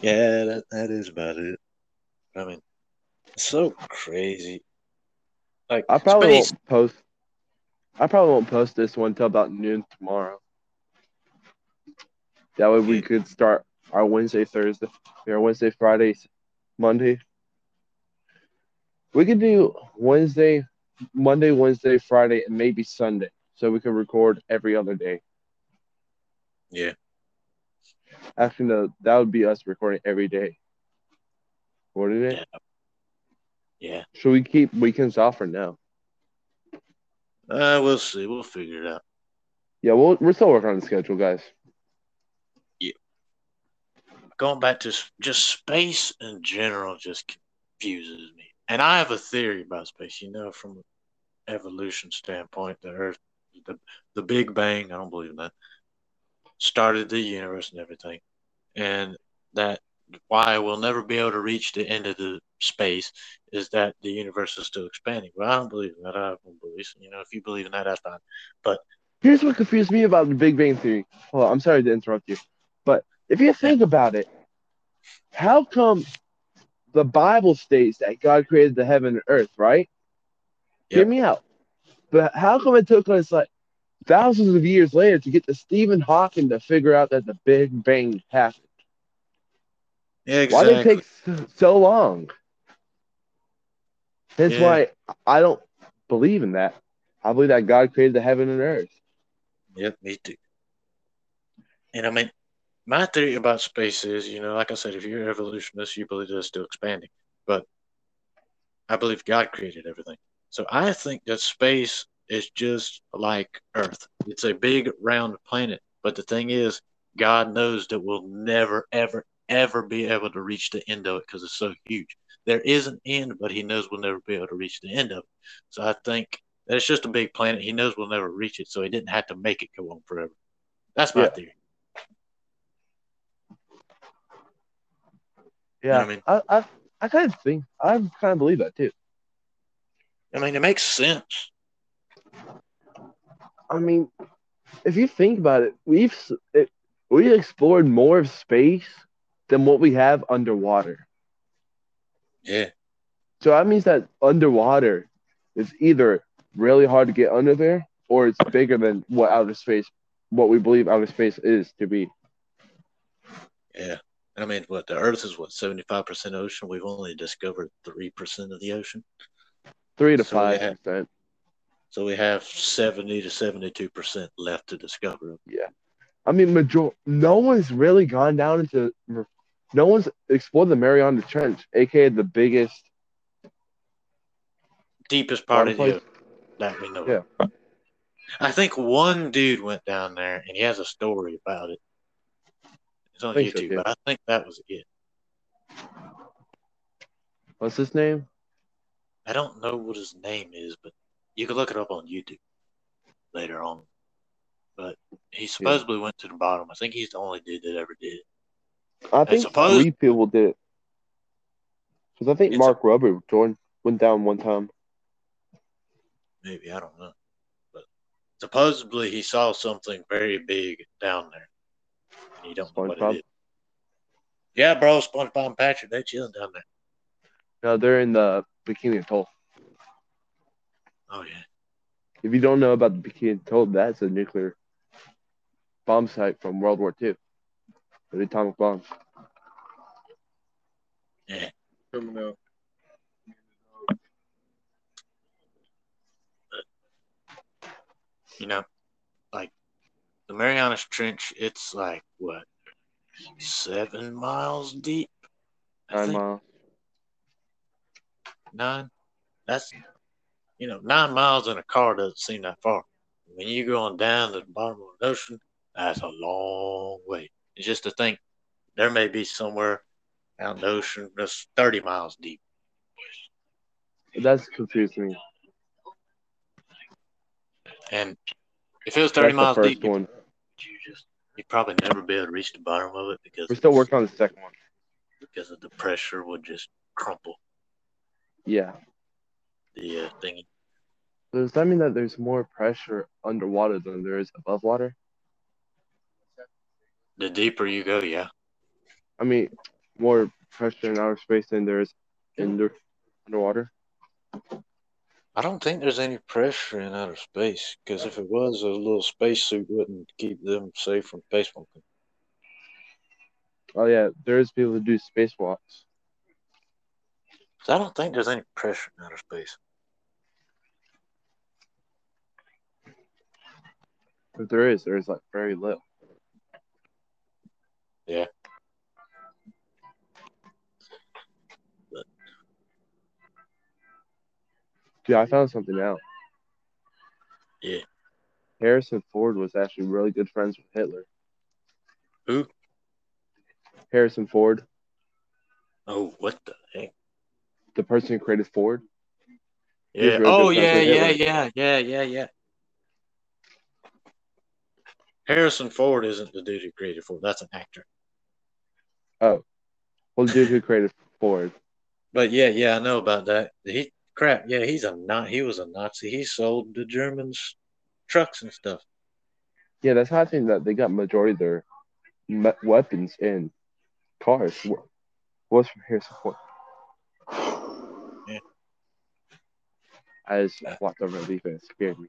Yeah, that, that is about it. I mean, it's so crazy. Like I probably space. won't post. I probably won't post this one until about noon tomorrow. That way we could start our Wednesday, Thursday, our Wednesday, Friday, Monday. We could do Wednesday, Monday, Wednesday, Friday, and maybe Sunday, so we could record every other day. Yeah. Actually, no, that would be us recording every day. Wouldn't it? Yeah. Yeah. Should we keep weekends off for now? Uh, we'll see. We'll figure it out. Yeah, we'll, we're still working on the schedule, guys. Going back to just space in general just confuses me. And I have a theory about space. You know, from evolution standpoint, the Earth, the the Big Bang. I don't believe that. Started the universe and everything, and that why we'll never be able to reach the end of the space is that the universe is still expanding. Well, I don't believe in that. I no beliefs. You know, if you believe in that, that's fine. But here's what confused me about the Big Bang Theory. On, I'm sorry to interrupt you, but if you think about it, how come the Bible states that God created the heaven and earth, right? Hear me out. But how come it took us like thousands of years later to get to Stephen Hawking to figure out that the Big Bang happened? Yeah, exactly. Why did it take so- so long? That's Yeah. why I don't believe in that. I believe that God created the heaven and earth. Yep, me too. And I mean, my theory about space is, you know, like I said, if you're an evolutionist, you believe it's still expanding. But I believe God created everything. So I think that space is just like Earth. It's a big round planet. But the thing is, God knows that we'll never, ever, ever be able to reach the end of it because it's so huge. There is an end, but He knows we'll never be able to reach the end of it. So I think that it's just a big planet. He knows we'll never reach it, so He didn't have to make it go on forever. That's my Yeah. theory. Yeah, I mean- I, I, I kind of think I kind of believe that too. I mean, it makes sense. I mean, if you think about it, we've it, we explored more of space than what we have underwater. Yeah. So that means that underwater is either really hard to get under there, or it's bigger than what outer space, what we believe outer space is to be. Yeah. I mean, what the Earth is what seventy five percent ocean. We've only discovered three percent of the ocean, Three to so five percent. so we have seventy to seventy two percent left to discover. Yeah, I mean, major- no one's really gone down into, no one's explored the Mariana Trench, aka the biggest Deepest part of the that we know. Yeah. I think one dude went down there and he has a story about it. It's on Think so, YouTube, but I think that was it. What's his name? I don't know what his name is, but you can look it up on YouTube later on. But he supposedly went to the bottom. I think he's the only dude that ever did it. I think suppose- three people did it. Because I think It's- Mark Rubber joined, went down one time. Maybe I don't know, but supposedly he saw something very big down there, and he don't know what it is. Yeah, bro, SpongeBob and Patrick, they chilling down there. No, they're in the Bikini Atoll. Oh yeah, If you don't know about the Bikini Atoll, that's a nuclear bomb site from World War II. The atomic bomb. yeah. Out. You know, the Marianas Trench, it's like what seven miles deep. I Nine think miles. nine. That's you know nine miles in a car doesn't seem that far. When you're going down to the bottom of the ocean, that's a long way. It's just to think there may be somewhere out in the ocean that's 30 miles deep. That's confusing me. And if it was 30 That's miles deep, one. You'd probably never be able to reach the bottom of it because We're still working on the second one. because of the pressure would just crumple Yeah. the uh, thingy. Does that mean that there's more pressure underwater than there is above water? The deeper you go, yeah. I mean, more pressure in outer space than there is in the underwater. I don't think there's any pressure in outer space because if it was, a little spacesuit wouldn't keep them safe from space bumping. Oh yeah, there's people who do spacewalks. So I don't think there's any pressure in outer space. If there is, there's like very little. Yeah. Dude, I found something out. Yeah. Harrison Ford was actually really good friends with Hitler. Who? Harrison Ford, Oh, what the heck? the person who created Ford. He's Yeah. really Oh, yeah, yeah, yeah, yeah, yeah, yeah. Harrison Ford isn't the dude who created Ford. That's an actor. Oh, well, the dude who created Ford. But yeah, yeah, I know about that. He crap. Yeah, he's a not. He was a Nazi. He sold the Germans trucks and stuff. Yeah, that's how I think that they got majority of their me- weapons and cars was from Harrison Ford. Yeah. I just walked over and leave and it scared me.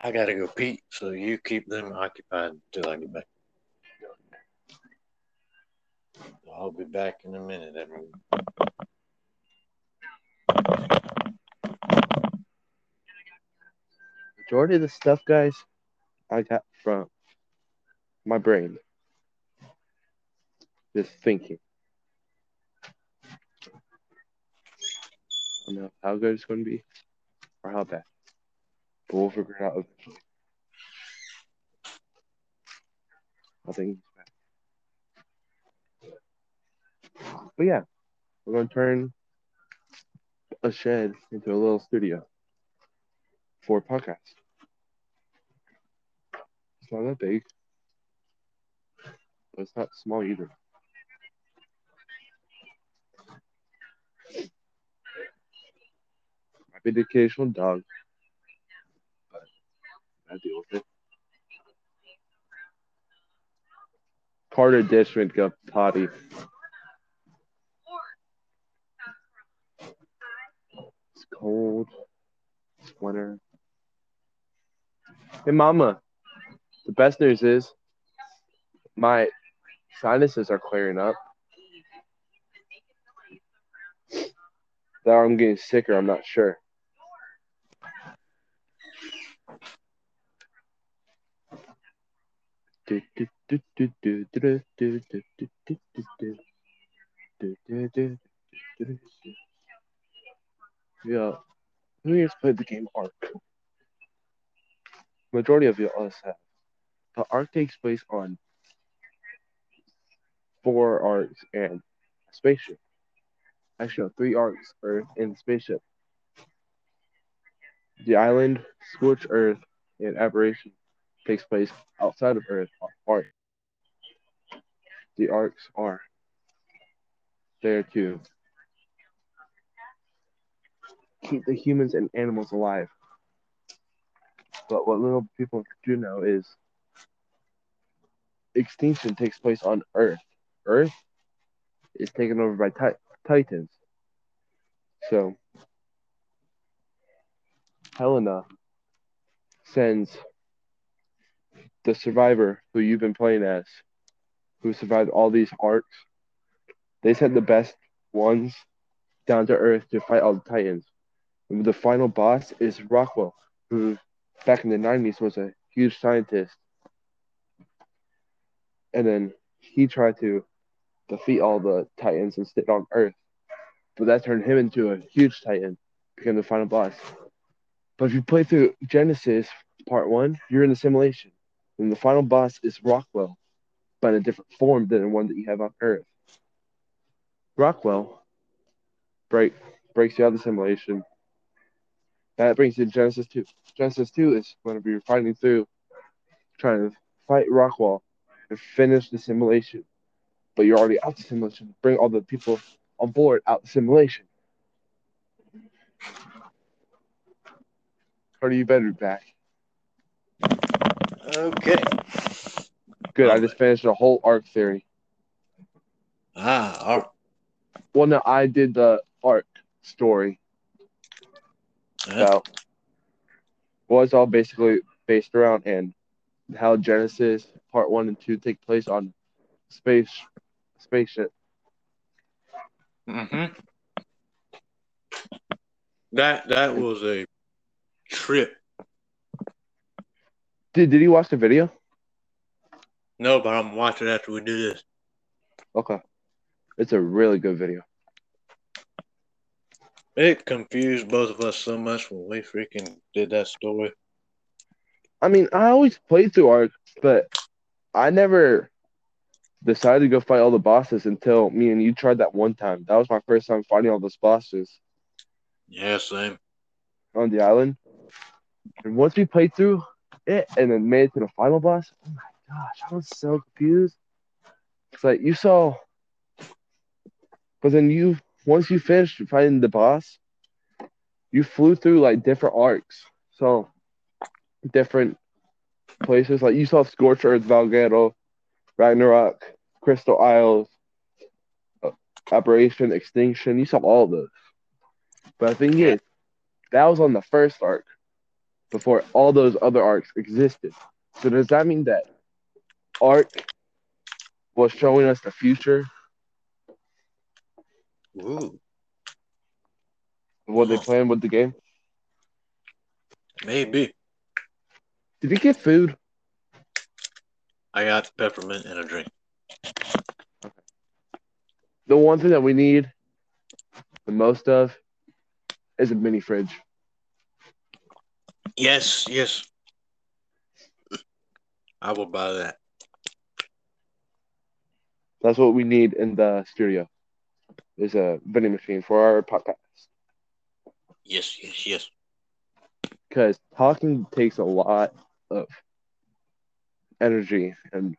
I gotta go pee, so you keep them occupied until I get back. I'll be back in a minute, everyone. Majority of the stuff, guys, I got from my brain. Just thinking. I don't know how good it's going to be or how bad. But we'll figure it out eventually. I think. But yeah, we're going to turn a shed into a little studio for a podcast. It's not that big, but it's not small either. Might be the occasional dog, but I deal with it. Carter Dish went go potty. Cold. Winter. Hey, Mama. The best news is my sinuses are clearing up. That I'm getting sicker, I'm not sure. Yeah. Who here's played the game Ark? Majority of you us have. The Ark takes place on four arcs and a spaceship. Actually, three arcs, Earth and spaceship. The island, Scorched Earth, and Aberration takes place outside of Earth Ark. The arcs are there to keep the humans and animals alive. But what little people do know is extinction takes place on Earth. Earth is taken over by ti- Titans. So Helena sends the survivor who you've been playing as, who survived all these arcs. They sent the best ones down to Earth to fight all the Titans. The final boss is Rockwell, who back in the 90s was a huge scientist. And then he tried to defeat all the Titans and stayed on Earth. But that turned him into a huge Titan, became the final boss. But if you play through Genesis Part 1, you're in the simulation. And the final boss is Rockwell, but in a different form than the one that you have on Earth. Rockwell break breaks you out of the simulation. That brings you to Genesis 2. Genesis 2 is going to be fighting through, trying to fight Rockwell and finish the simulation. But you're already out the simulation. Bring all the people on board out the simulation. Carter, you better be back. Okay. Good. I just finished a whole arc theory. Ah, all right. Well, no, I did the arc story. Yeah. So, what it's all basically based around and how Genesis Part 1 and 2 take place on space spaceship. Mm-hmm. That that was a trip. Did Did you watch the video? No, but I'm watching after we do this. Okay, it's a really good video. It confused both of us so much when we freaking did that story. I mean, I always played through Ark, but I never decided to go fight all the bosses until me and you tried that one time. That was my first time fighting all those bosses Yeah, same. on the island. And once we played through it and then made it to the final boss, oh my gosh, I was so confused. It's like you saw, but then you once you finished fighting the boss, you flew through like different arcs, so different places. Like you saw Scorched Earth, Valguero, Ragnarok, Crystal Isles, uh, Aberration, Extinction. You saw all those. But the thing is, that was on the first arc before all those other arcs existed. So does that mean that arc was showing us the future Ooh, what they playing with the game? maybe. Did you get food? I got peppermint and a drink. The one thing that we need the most of is a mini fridge. Yes, yes. I will buy that. That's what we need in the studio. Is a vending machine for our podcast. Yes, yes, yes. Because talking takes a lot of energy and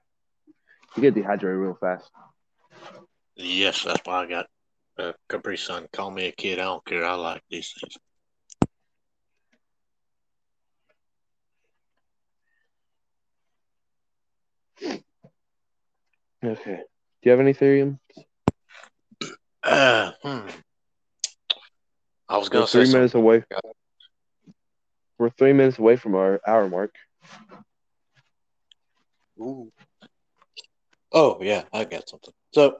you get dehydrated real fast. Yes, that's why I got uh, Capri Sun. Call me a kid. I don't care. I like these things. Okay. Do you have any Ethereum? Uh, hmm. I was gonna say three something. minutes away. We're three minutes away from our hour mark. Ooh. Oh yeah, I got something. So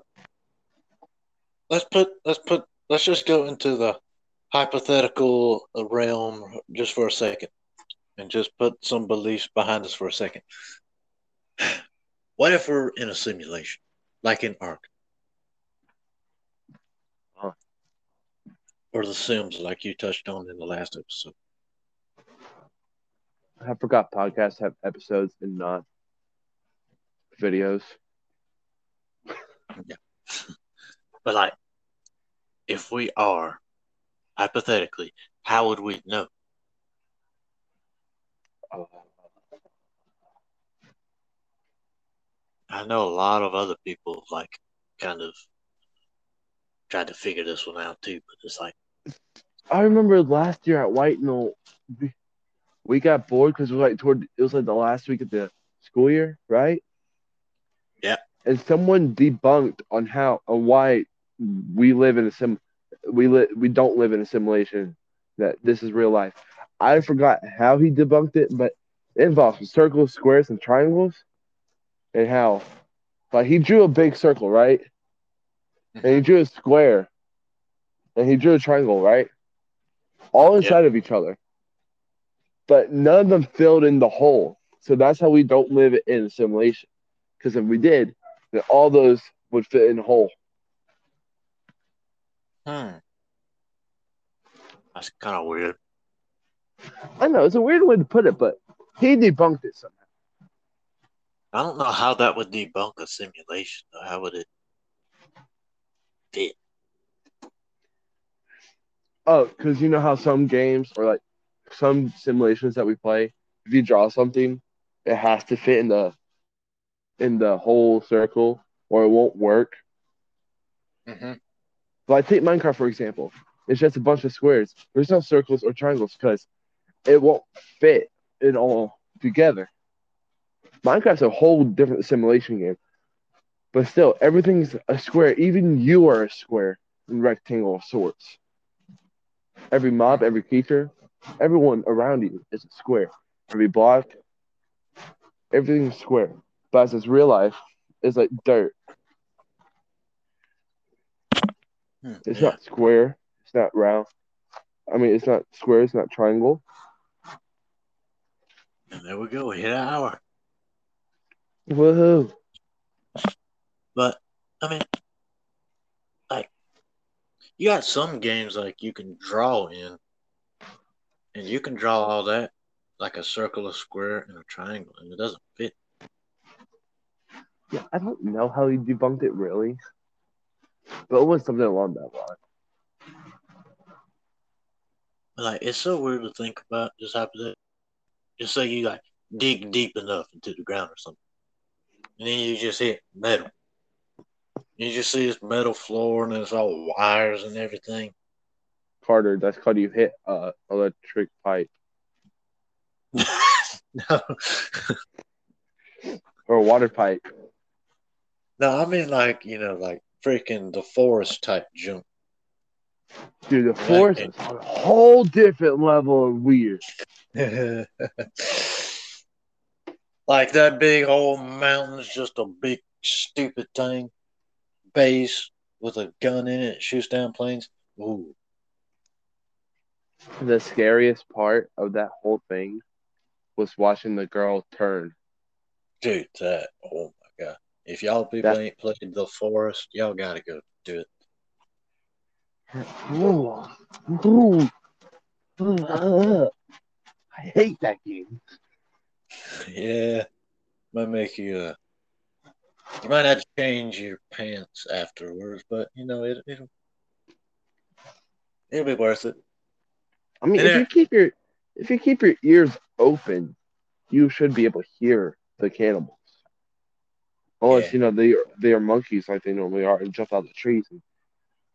let's put let's put let's just go into the hypothetical realm just for a second, and just put some beliefs behind us for a second. (sighs) What if we're in a simulation, like in Ark, or The Sims, like you touched on in the last episode? I forgot podcasts have episodes and not videos. Yeah. (laughs) but like, if we are hypothetically, how would we know? Uh, I know a lot of other people like kind of tried to figure this one out too, but it's like, I remember last year at White Knoll, we, got bored because it was like toward it was like the last week of the school year, right? Yeah. And someone debunked on how on why we live in a sim we li- we don't live in a simulation that this is real life. I forgot how he debunked it, but it involves circles, squares, and triangles, and how like he drew a big circle, right? And he mm-hmm. drew a square, and he drew a triangle, right? All inside of each other. But none of them filled in the hole. So that's how we don't live in a simulation. Because if we did, then all those would fit in a hole. hmm, that's kind of weird. I know it's a weird way to put it, but he debunked it somehow. I don't know how that would debunk a simulation. Though. How would it fit? Oh, because you know how some games or like some simulations that we play, if you draw something, it has to fit in the in the whole circle or it won't work. Mm-hmm. But I take Minecraft for example. It's just a bunch of squares. There's no circles or triangles because it won't fit it all together. Minecraft's a whole different simulation game. But still, everything's a square. Even you are a square and rectangle of sorts. Every mob, every creature, everyone around you is square. Every block, everything's square. But as it's real life, it's like dirt. Hmm. It's not square. It's not round. I mean, it's not square. It's not triangle. And there we go. We hit an hour. Woohoo! But I mean, you got some games like you can draw in, and you can draw all that like a circle, a square, and a triangle, and it doesn't fit. Yeah, I don't know how he debunked it really, but it was something along that line. Like, it's so weird to think about. Just happen just say you like dig deep enough into the ground or something, and then you just hit metal. You just see this metal floor, and it's all wires and everything. Carter, that's called you hit uh electric pipe (laughs) no, (laughs) or a water pipe. no, I mean like you know, like freaking the forest type junk. Dude, the forest is on a whole different level of weird. (laughs) like that big whole mountain's just a big stupid thing. Base with a gun in it, shoots down planes. Ooh, The scariest part of that whole thing was watching the girl turn. dude, that oh my god! If y'all people That- ain't played the forest, y'all gotta go do it. Ooh. Ooh. Ugh. I hate that game. (laughs) Yeah, might make you. Uh, you might have to change your pants afterwards, but you know it, it'll it'll be worth it. I mean, And if it- you keep your if you keep your ears open, you should be able to hear the cannibals. Unless Yeah. you know they are they are monkeys like they normally are and jump out of the trees. And...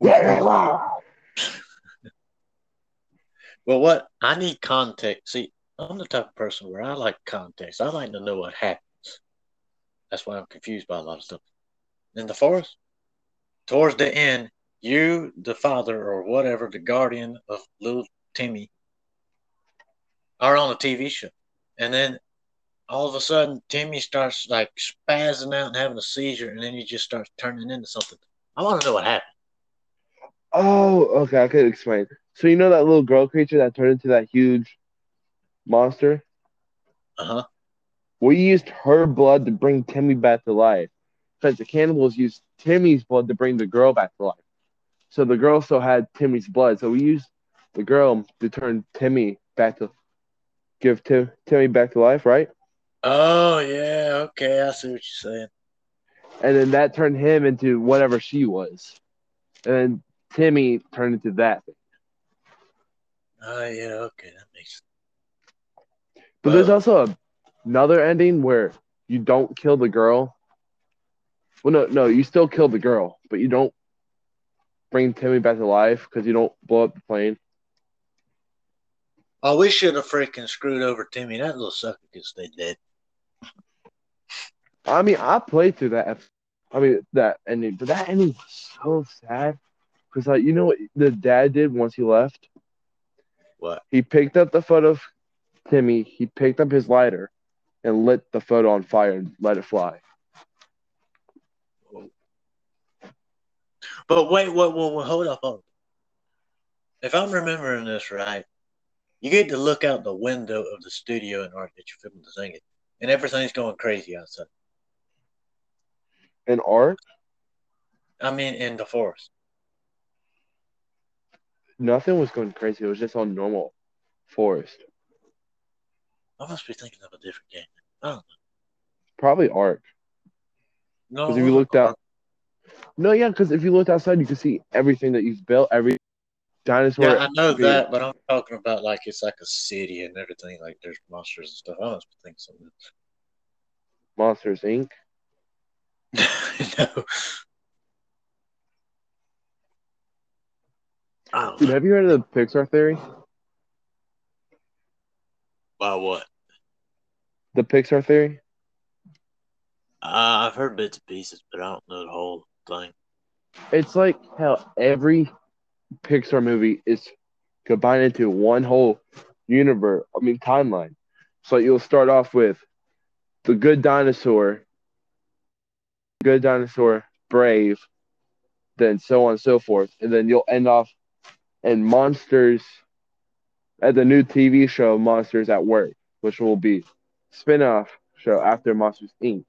(laughs) Well, what I need context. See, I'm the type of person where I like context. I like to know what happens. That's why I'm confused by a lot of stuff. In the forest, towards the end, you, the father or whatever, the guardian of little Timmy, are on a TV show, and then all of a sudden Timmy starts like spazzing out and having a seizure, and then he just starts turning into something. I want to know what happened. Oh, okay, I could explain. So you know that little girl creature that turned into that huge monster? Uh huh. We used her blood to bring Timmy back to life. Because the cannibals used Timmy's blood to bring the girl back to life. So the girl still had Timmy's blood. So we used the girl to turn Timmy back to give Tim, Timmy back to life, right? Oh yeah, okay, I see what you're saying. And then that turned him into whatever she was. And then Timmy turned into that. Oh yeah, okay, that makes sense. But there's also a, another ending where you don't kill the girl. Well, no, no, you still kill the girl, but you don't bring Timmy back to life because you don't blow up the plane. Oh, we should have freaking screwed over Timmy. That little sucker could stay dead. I mean, I played through that. I mean, that ending, but that ending was so sad because, like, you know what the dad did once he left? What? He picked up the photo of Timmy. He picked up his lighter and lit the photo on fire and let it fly. But wait, wait, wait, wait hold up, hold up. If I'm remembering this right, you get to look out the window of the studio in Ark that you're filming the thing in, and everything's going crazy outside. And Ark, I mean, in the forest. nothing was going crazy. It was just on normal forest. I must be thinking of a different game. I don't Probably Ark. know. Because if you looked out, no, yeah, because if you looked outside, you could see everything that you've built, every dinosaur. Yeah, I know that, but I'm talking about like it's like a city and everything. Like there's monsters and stuff. I must be thinking something. Monsters Inc. (laughs) no. Dude, have you heard of the Pixar theory? About what? The Pixar theory? Uh, I've heard bits and pieces, but I don't know the whole thing. It's like how every Pixar movie is combined into one whole universe. I mean, timeline. So you'll start off with the good dinosaur, good dinosaur, brave, then so on and so forth, and then you'll end off in monsters at the new TV show Monsters at Work, which will be spin-off show after Monsters Inc.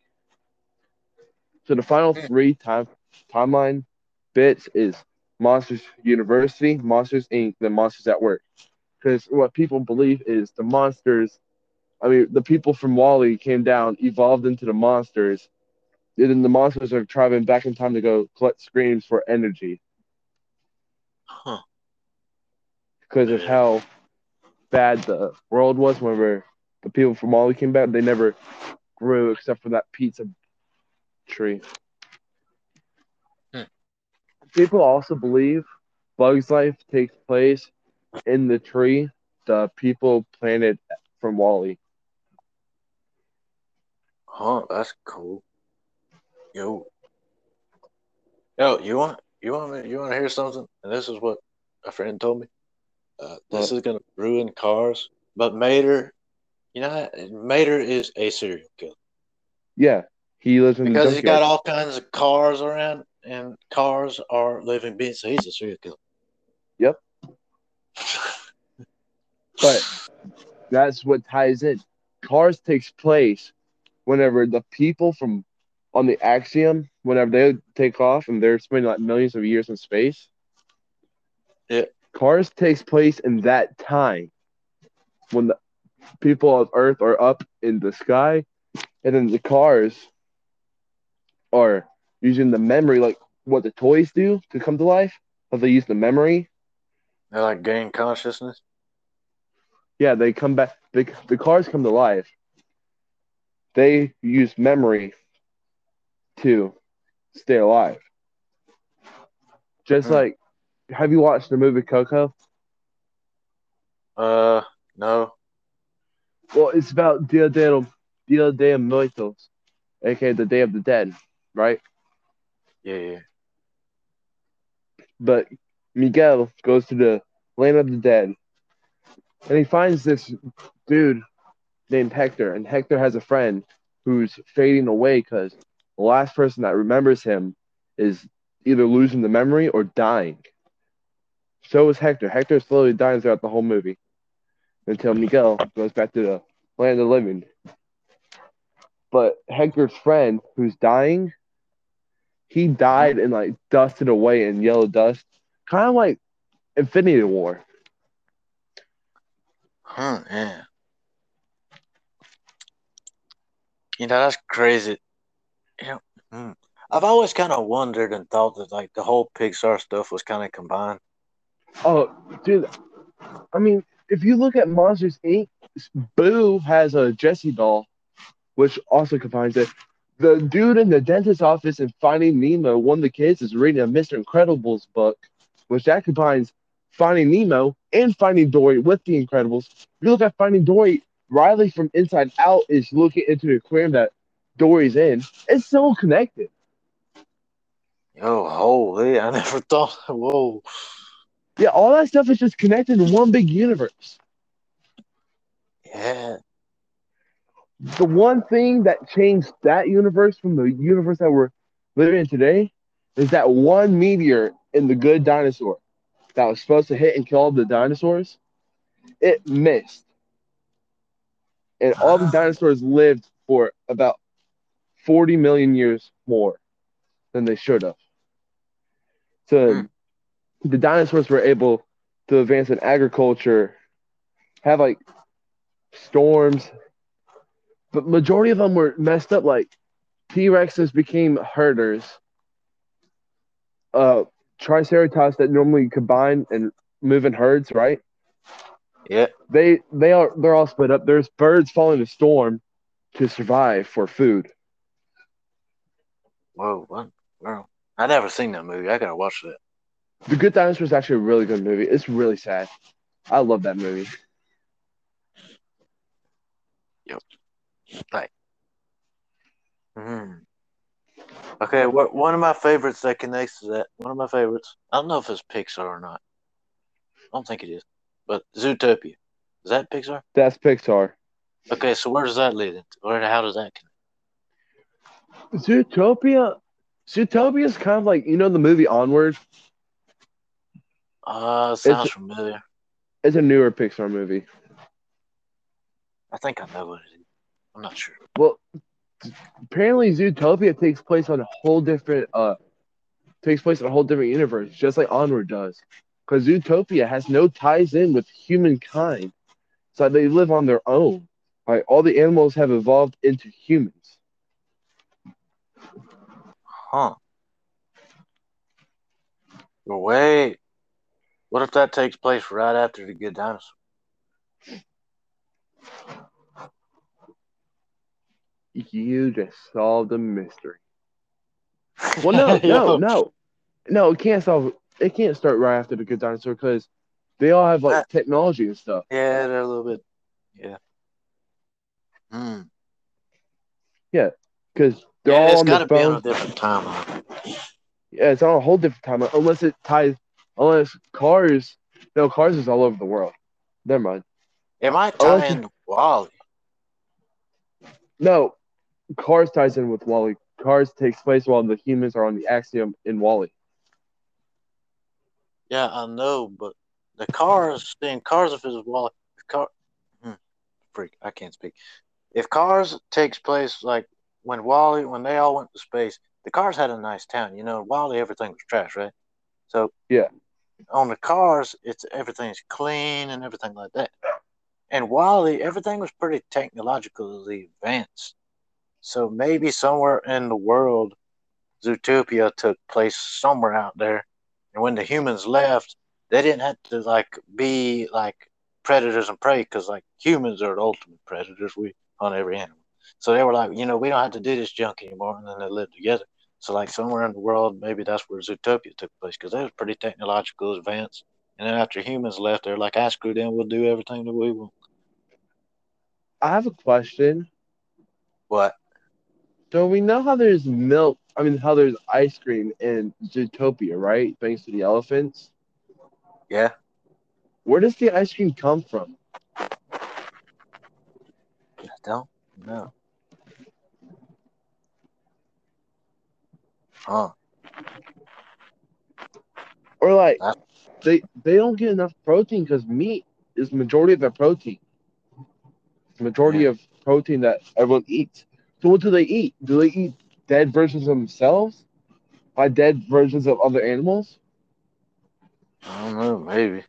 So the final mm. three time timeline bits is Monsters University, Monsters Inc., then Monsters at Work. Because what people believe is the monsters, I mean, the people from WALL-E came down, evolved into the monsters, and then the monsters are traveling back in time to go collect screams for energy. Huh. Because of how bad the world was whenever the people from WALL-E came back, they never grew except for that pizza tree. Hmm. People also believe Bug's life takes place in the tree the people planted from Wally. Huh, that's cool. Yo. Yo, you want you want me, you want to hear something? And this is what a friend told me. Uh, this is gonna ruin cars, but Mater, you know, Mater is a serial killer Yeah, he lives in because he's got all kinds of cars around, and cars are living beings. So he's a serial killer. Yep. (laughs) But that's what ties in. Cars takes place whenever the people from on the Axiom, whenever they take off and they're spending like millions of years in space. Yeah. Cars takes place in that time when the people of Earth are up in the sky, and then the cars are using the memory like what the toys do to come to life. How they use the memory They like gain consciousness. Yeah, they come back. The, the cars come to life. They use memory to stay alive. Just Mhm. like, have you watched the movie Coco? Uh, no. Well, it's about Dia de, Dia de Muertos, aka the Day of the Dead, right? Yeah, yeah. But Miguel goes to the land of the dead, and he finds this dude named Hector, and Hector has a friend who's fading away because the last person that remembers him is either losing the memory or dying. So is Hector. Hector slowly dying throughout the whole movie until Miguel goes back to the land of the living. But Hector's friend, who's dying, he died and like dusted away in yellow dust, kind of like Infinity War. Huh, yeah. You know, that's crazy. Yeah. hmm. I've always kind of wondered and thought that like the whole Pixar stuff was kind of combined. Oh, dude. I mean, if you look at Monsters Inc., Boo has a Jesse doll, which also combines it. The dude in the dentist's office in Finding Nemo, one of the kids is reading a Mr. Incredibles book, which that combines Finding Nemo and Finding Dory with the Incredibles. If you look at Finding Dory, Riley from Inside Out is looking into the aquarium that Dory's in. It's so connected. Oh, holy! I never thought. Whoa. Yeah, all that stuff is just connected in one big universe. Yeah. the one thing that changed that universe from the universe that we're living in today is that one meteor in the good dinosaur that was supposed to hit and kill all the dinosaurs, it missed. And all the dinosaurs lived for about 40 million years more than they should have. So Hmm. The dinosaurs were able to advance in agriculture, have like storms, but majority of them were messed up. Like T Rexes became herders. Uh, Triceratops that normally combine and move in herds, right? Yeah. They they are they're all split up. There's birds following the storm to survive for food. Whoa. What? Wow. I never seen that movie. I gotta watch that. The Good Dinosaur is actually a really good movie. It's really sad. I love that movie. Yep. Hmm Okay. What? One of my favorites that connects to that. One of my favorites. I don't know if it's Pixar or not. I don't think it is. But Zootopia. Is that Pixar? That's Pixar. Okay. So where does that lead into? Or how does that connect? Zootopia. Zootopia is kind of like you know the movie Onward. Uh, sounds familiar. It's a newer Pixar movie. I think I know what it is. I'm not sure. Well, apparently Zootopia takes place on a whole different uh takes place in a whole different universe, just like Onward does. Because Zootopia has no ties in with humankind. So they live on their own. Like all the animals have evolved into humans. Huh. Wait. What if that takes place right after the good dinosaur? You just solved a mystery. (laughs) Well, no, no, no, no. It can't solve. It can't start right after the good dinosaur because they all have like Uh, technology and stuff. Yeah, they're a little bit. Yeah. Hmm. Yeah, because they're Yeah, all it's on got to be on a different timeline. Yeah, it's on a whole different timeline. Unless it ties. Unless Cars. No, Cars is all over the world. Never mind. Am I tie in WALL-E. No, Cars ties in with WALL-E. Cars takes place while the humans are on the Axiom in WALL-E. Yeah, I know, but the cars, then cars if it's WALL-E, if car, hmm, freak, I can't speak. If cars takes place like when WALL-E, when they all went to space, the cars had a nice town. You know, WALL-E, everything was trash, right? So Yeah. On the cars, it's everything's clean and everything like that. And WALL-E, everything was pretty technologically advanced. So maybe somewhere in the world, Zootopia took place somewhere out there. And when the humans left, they didn't have to like be like predators and prey because like humans are the ultimate predators. We hunt every animal. So they were like, you know, we don't have to do this junk anymore. And then they lived together. So like somewhere in the world, maybe that's where Zootopia took place because they was pretty technological advanced. And then after humans left, they're like, I screwed in. We'll do everything that we want. I have a question. What? So we know how there's milk. I mean, how there's ice cream in Zootopia, right? Thanks to the elephants. Yeah. Where does the ice cream come from? I don't know. Huh. Or like they they don't get enough protein because meat is majority of their protein. Majority Yeah. of protein that everyone eats. So what do they eat? Do they eat dead versions of themselves? By dead versions of other animals? I don't know. Maybe.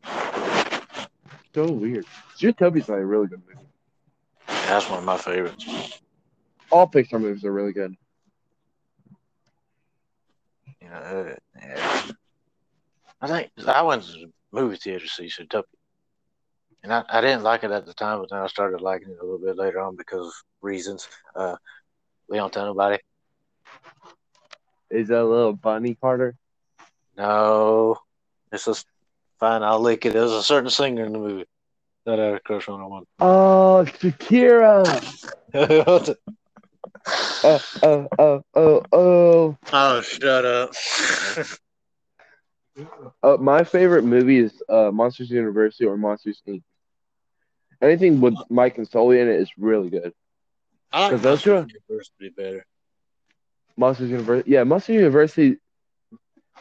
So weird. Zootopia's like a really good movie. That's one of my favorites. All Pixar movies are really good. You know, uh, yeah. I think I went to the movie theater to see Zootopia. And I, I didn't like it at the time, but then I started liking it a little bit later on because of reasons. Uh, we don't tell nobody. Is that a little bunny Carter? No, it's just fine. I'll lick it. There's a certain singer in the movie that I had a crush on. Want. Oh, Shakira. (laughs) Oh, oh, oh, oh, oh. oh, shut up. (laughs) Uh, my favorite movie is uh, Monsters University or Monsters Inc. Anything with Mike and Sully in it is really good. I like Because those are... Monsters University better. Monsters University, yeah, Monsters University.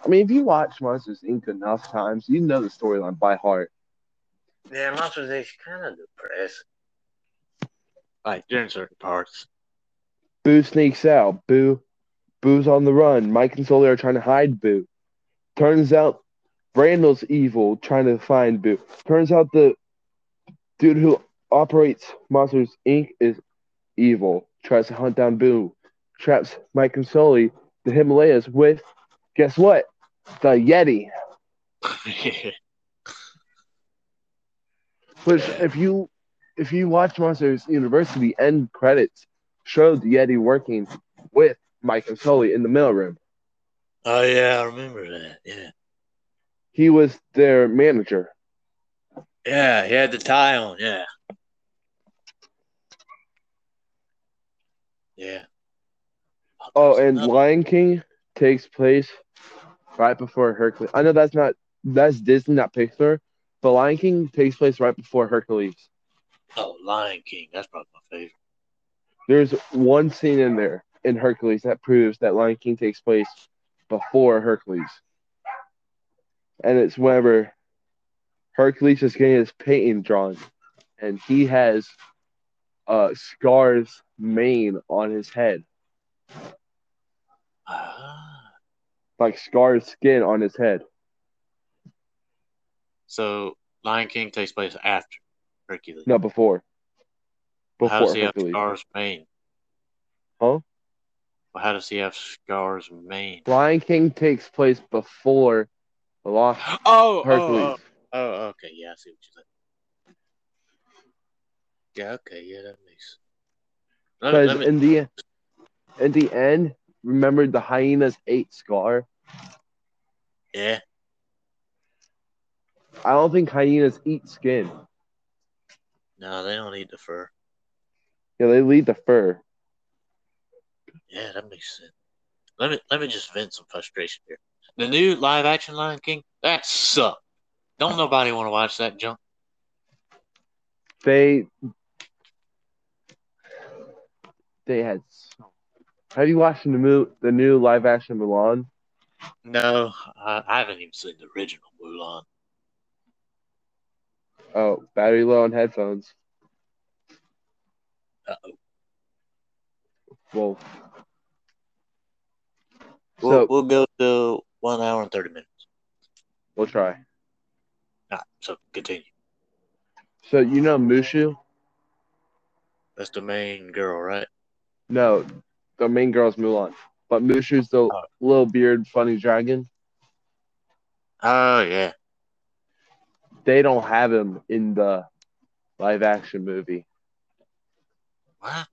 I mean, if you watch Monsters Inc. enough times, you know the storyline by heart. Yeah, Monsters Inc. is kind of depressing. Like during certain parts. Boo sneaks out. Boo, Boo's on the run. Mike and Sully are trying to hide Boo. Turns out Randall's evil, trying to find Boo. Turns out the dude who operates Monsters Inc. is evil. Tries to hunt down Boo. Traps Mike and Sully, the Himalayas, with guess what? The Yeti. (laughs) Which, if you if you watch Monsters University, end credits showed Yeti working with Mike and Sully in the mailroom. oh yeah, I remember that. Yeah. He was their manager. Yeah, he had the tie on. Yeah. Yeah. Oh, and another- Lion King takes place right before Hercules. I know that's not that's Disney, not Pixar, but Lion King takes place right before Hercules. oh, Lion King. That's probably my favorite. There's one scene in there in Hercules that proves that Lion King takes place before Hercules. And it's whenever Hercules is getting his painting drawn, and he has uh, Scar's mane on his head, Ah. like Scar's skin on his head. So Lion King takes place after Hercules. No, before. How does Before he have Scar's mane? Huh? Well, how does he have Scar's mane? Lion King takes place before the Lost (gasps) oh, oh, Hercules. oh, oh, oh, okay, yeah, I see what you're saying. Yeah, okay, yeah, that makes. Because me, in the in the end, remember the hyenas ate Scar. yeah, I don't think hyenas eat skin. no, they don't eat the fur. Yeah, they lead the fur. Yeah, that makes sense. Let me let me just vent some frustration here. The new live action Lion King that sucked. Don't nobody want to watch that junk. They they had. So, have you watched the new the new live action Mulan? No, I, I haven't even seen the original Mulan. Oh, battery low on headphones. Uh-oh. Well, We'll, so we'll go to one hour and thirty minutes. we'll try. Ah, so continue. So you know Mushu? That's the main girl, right? No, the main girl's Mulan, but Mushu's the Oh. little beard, funny dragon. Oh yeah. They don't have him in the live action movie. What?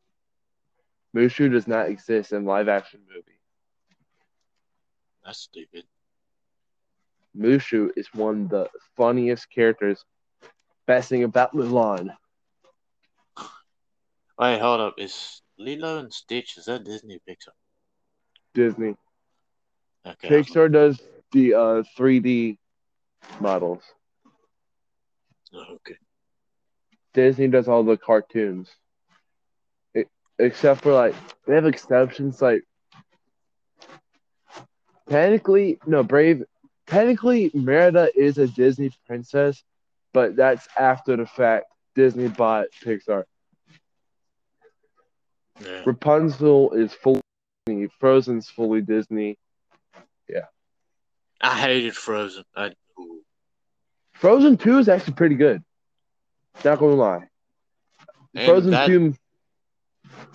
Mushu does not exist in live action movie. That's stupid. Mushu is one of the funniest characters. Best thing about Mulan. Wait, hold up. Is Lilo and Stitch is that Disney or Pixar? Disney. Okay. Pixar does the uh, 3D models. Okay. Disney does all the cartoons. Except for like they have exceptions like technically no Brave technically Merida is a Disney princess, but that's after the fact Disney bought Pixar. Yeah. Rapunzel is fully Disney, Frozen's fully Disney. Yeah i hated Frozen. I. Frozen 2 is actually pretty good. Not gonna lie. And Frozen that- 2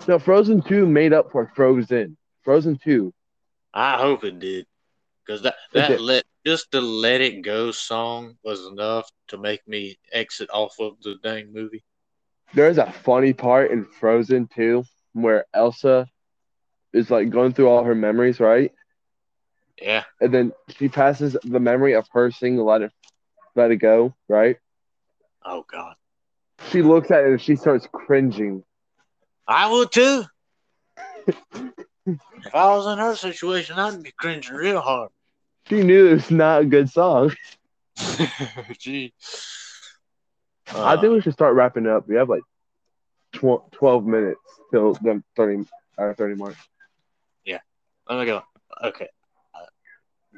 No, Frozen 2 made up for Frozen. Frozen 2. I hope it did, because that that let just the "Let It Go" song was enough to make me exit off of the dang movie. There's a funny part in Frozen 2 where Elsa is like going through all her memories, right? Yeah. And then she passes the memory of her singing Let It Let It Go, right? Oh God. She looks at it and she starts cringing. I would too. if I was in her situation, I'd be cringing real hard. She knew it was not a good song. (laughs) Gee. I Uh, think we should start wrapping up. We have like tw- 12 minutes till the 30 uh, 30 mark. Yeah. Let me go. Okay. Uh,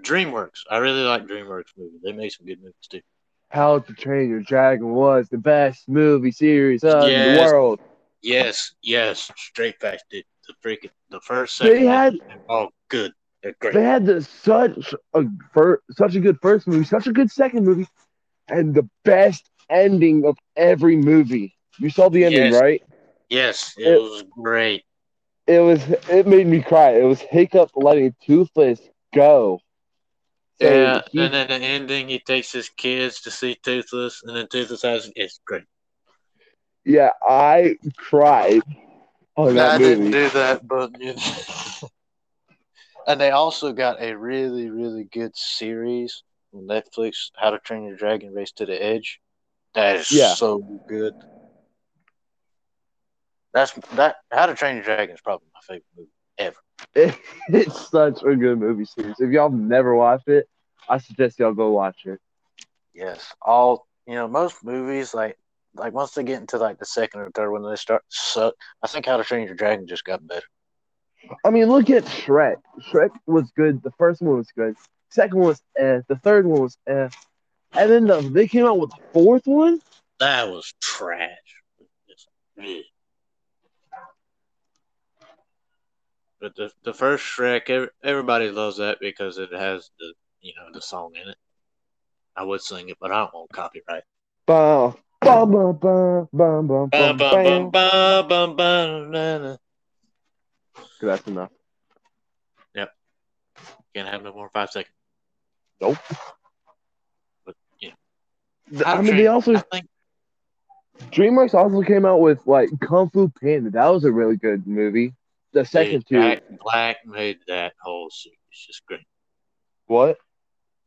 DreamWorks. I really like DreamWorks movies. They make some good movies too. How to Train Your Dragon was the best movie series of Yes. the world. Yes, yes. Straight facts, dude. The freaking the first second. They had oh, good. They're great. they had the, such a fir- such a good first movie, such a good second movie, and the best ending of every movie. You saw the ending, Yes. right? Yes, it It- was great. It was it made me cry. It was Hiccup letting Toothless go. Saying Yeah, he- and then the ending, he takes his kids to see Toothless, and then Toothless has it's great. Yeah, I cried on that I movie. didn't do that, but you know. (laughs) and they also got a really, really good series on Netflix, How to Train Your Dragon: Race to the Edge. That is Yeah. so good. That's that. How to Train Your Dragon is probably my favorite movie. It- (laughs) it's such a good movie series. If y'all never watched it, I suggest y'all go watch it. Yes, all you know, most movies like like once they get into like the second or third one, they start suck. I think How to Train Your Dragon just got better. I mean, look at Shrek. Shrek was good. The first one was good. Second one was eh. The third one was eh. And then the, they came out with the fourth one. That was trash. But the the first Shrek, everybody loves that because it has the you know the song in it. I would sing it, but I don't want copyright. Ba, ba, ba, ba, ba, ba, Bum, ba, bum, bum, bum, bum, bum, na, na. That's enough. Yep. Can't have no more five seconds. Nope. But yeah, I mean, they also I think DreamWorks also came out with like Kung Fu Panda. That was a really good movie. The second dude, two. Jack Black made that whole series just great. What?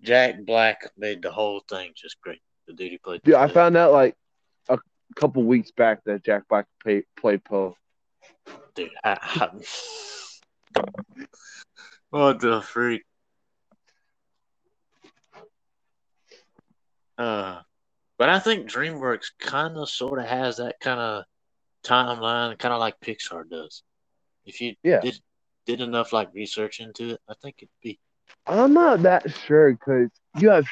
Jack Black made the whole thing just great. The dude he played. Yeah, I found out like a couple weeks back that Jack Black played, played Po. dude. I, I, what (laughs) the freak? Uh, but I think DreamWorks kind of sort of has that kind of timeline, kind of like Pixar does. If you Yeah. did did enough like research into it, I think it'd be I'm not that sure because you have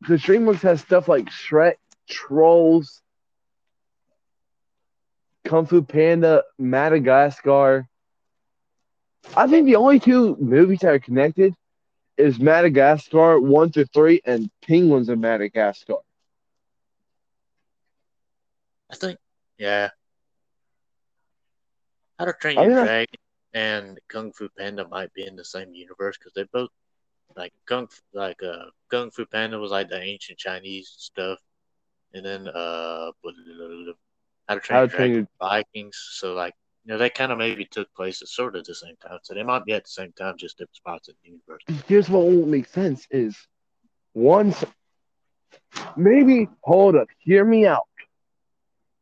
because DreamWorks has stuff like Shrek, Trolls, Kung Fu Panda, Madagascar. I think the only two movies that are connected is Madagascar one through three and Penguins of Madagascar. I think, yeah. How to Train Your Dragon and Kung Fu Panda might be in the same universe because they both like Kung like uh Kung Fu Panda was like the ancient Chinese stuff, and then uh How to Train How to Train Your- Vikings. So like you know they kind of maybe took place at sort of the same time. So they might be at the same time, just different spots in the universe. Here's what won't make sense is once maybe hold up, hear me out.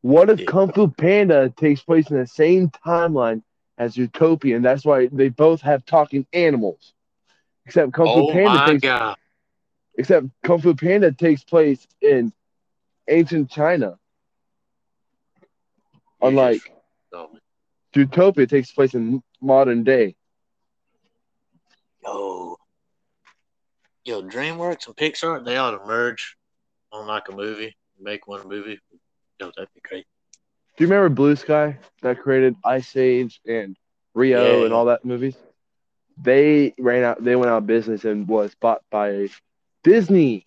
What if Yeah. Kung Fu Panda takes place in the same timeline as Zootopia, and that's why they both have talking animals? Except Kung Fu Oh Panda my takes god! except Kung Fu Panda takes place in ancient China. Unlike. Zootopia takes place in modern day. Yo, yo, DreamWorks and Pixar, they ought to merge on like a movie, make one movie. Yo, that'd be great. Do you remember Blue Sky that created Ice Age and Rio Yeah. and all that movies? They ran out. They went out of business and was bought by Disney,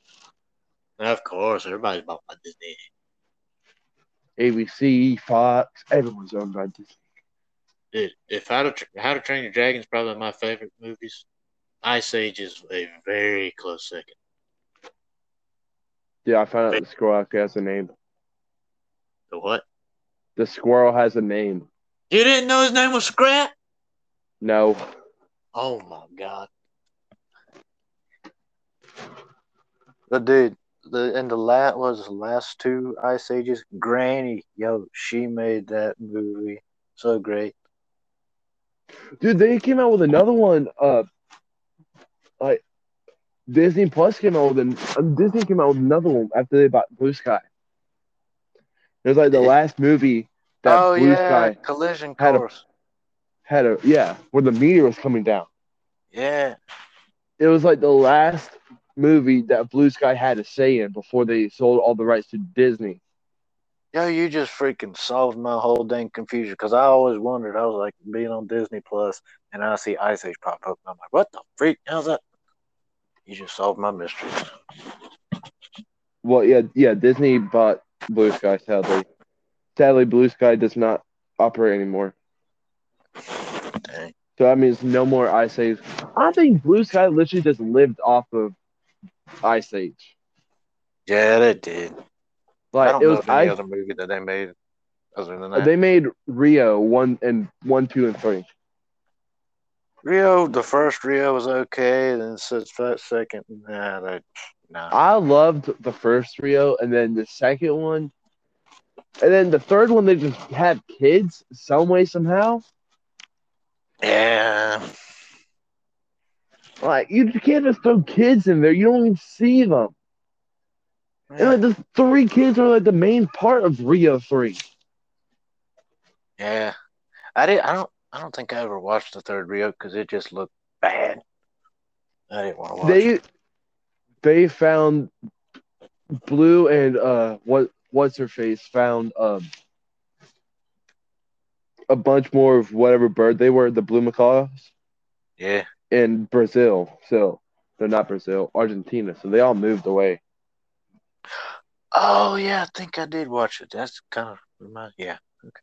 of course, everybody's bought by Disney. ABC, Fox. Everyone's owned by Disney. Dude, if How to, How to Train Your Dragon is probably my favorite movies, Ice Age is a very close second. Yeah, I found out the squirrel actually has a name. The what? The squirrel has a name. You didn't know his name was Scrat? No, Oh my god. But dude, the and the last was the last two Ice Ages. Granny, yo, she made that movie so great. dude, they came out with another one. Uh, like Disney Plus came out with an uh, Disney came out with another one after they bought Blue Sky. It was like the last movie that oh Blue yeah, Sky Collision had a- had a yeah, where the meteor was coming down. Yeah, It was like the last movie that Blue Sky had a say in before they sold all the rights to Disney. yo, you just freaking solved my whole dang confusion because I always wondered. I was like being on Disney Plus, and I see Ice Age pop up, and I'm like, what the freak? How's that? You just solved my mystery. Well, yeah, yeah, Disney bought Blue Sky sadly. Sadly, Blue Sky does not operate anymore. Dang. So that means no more Ice Age. I think Blue Sky literally just lived off of Ice Age. Yeah, they did. I Like don't it know was of any I other movie that they made other than that. they made Rio one and one, two, and three. Rio, the first Rio was okay, then since that second, nah, they, nah. I loved the first Rio, and then the second one, and then the third one. They just had kids some way somehow. Yeah, Like you can't just throw kids in there. You don't even see them. And like the three kids are like the main part of Rio three. yeah. I did. I don't. I don't think I ever watched the third Rio because it just looked bad. I didn't want to watch. They it. they found Blue and uh what what's her face found um a bunch more of whatever bird they were, the blue macaws Yeah. In Brazil. So they're not Brazil, Argentina. So they all moved away. Oh yeah, I think I did watch it. That's kind of remind. Yeah. Okay.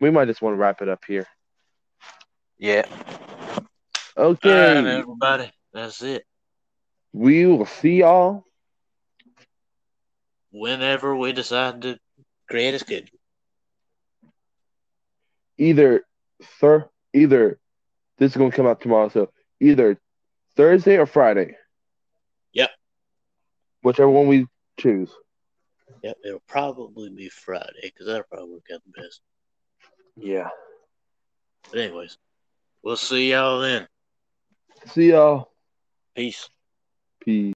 We might just want to wrap it up here. Yeah. Okay. Right, everybody. That's it. we will see y'all Whenever we decide to create a schedule. either thir- either this is gonna come out tomorrow, so either Thursday or Friday. Yep. Whichever one we choose. Yep, it'll probably be Friday because that'll probably work out the best. Yeah. But anyways, we'll see y'all then. See y'all. Peace. Peace.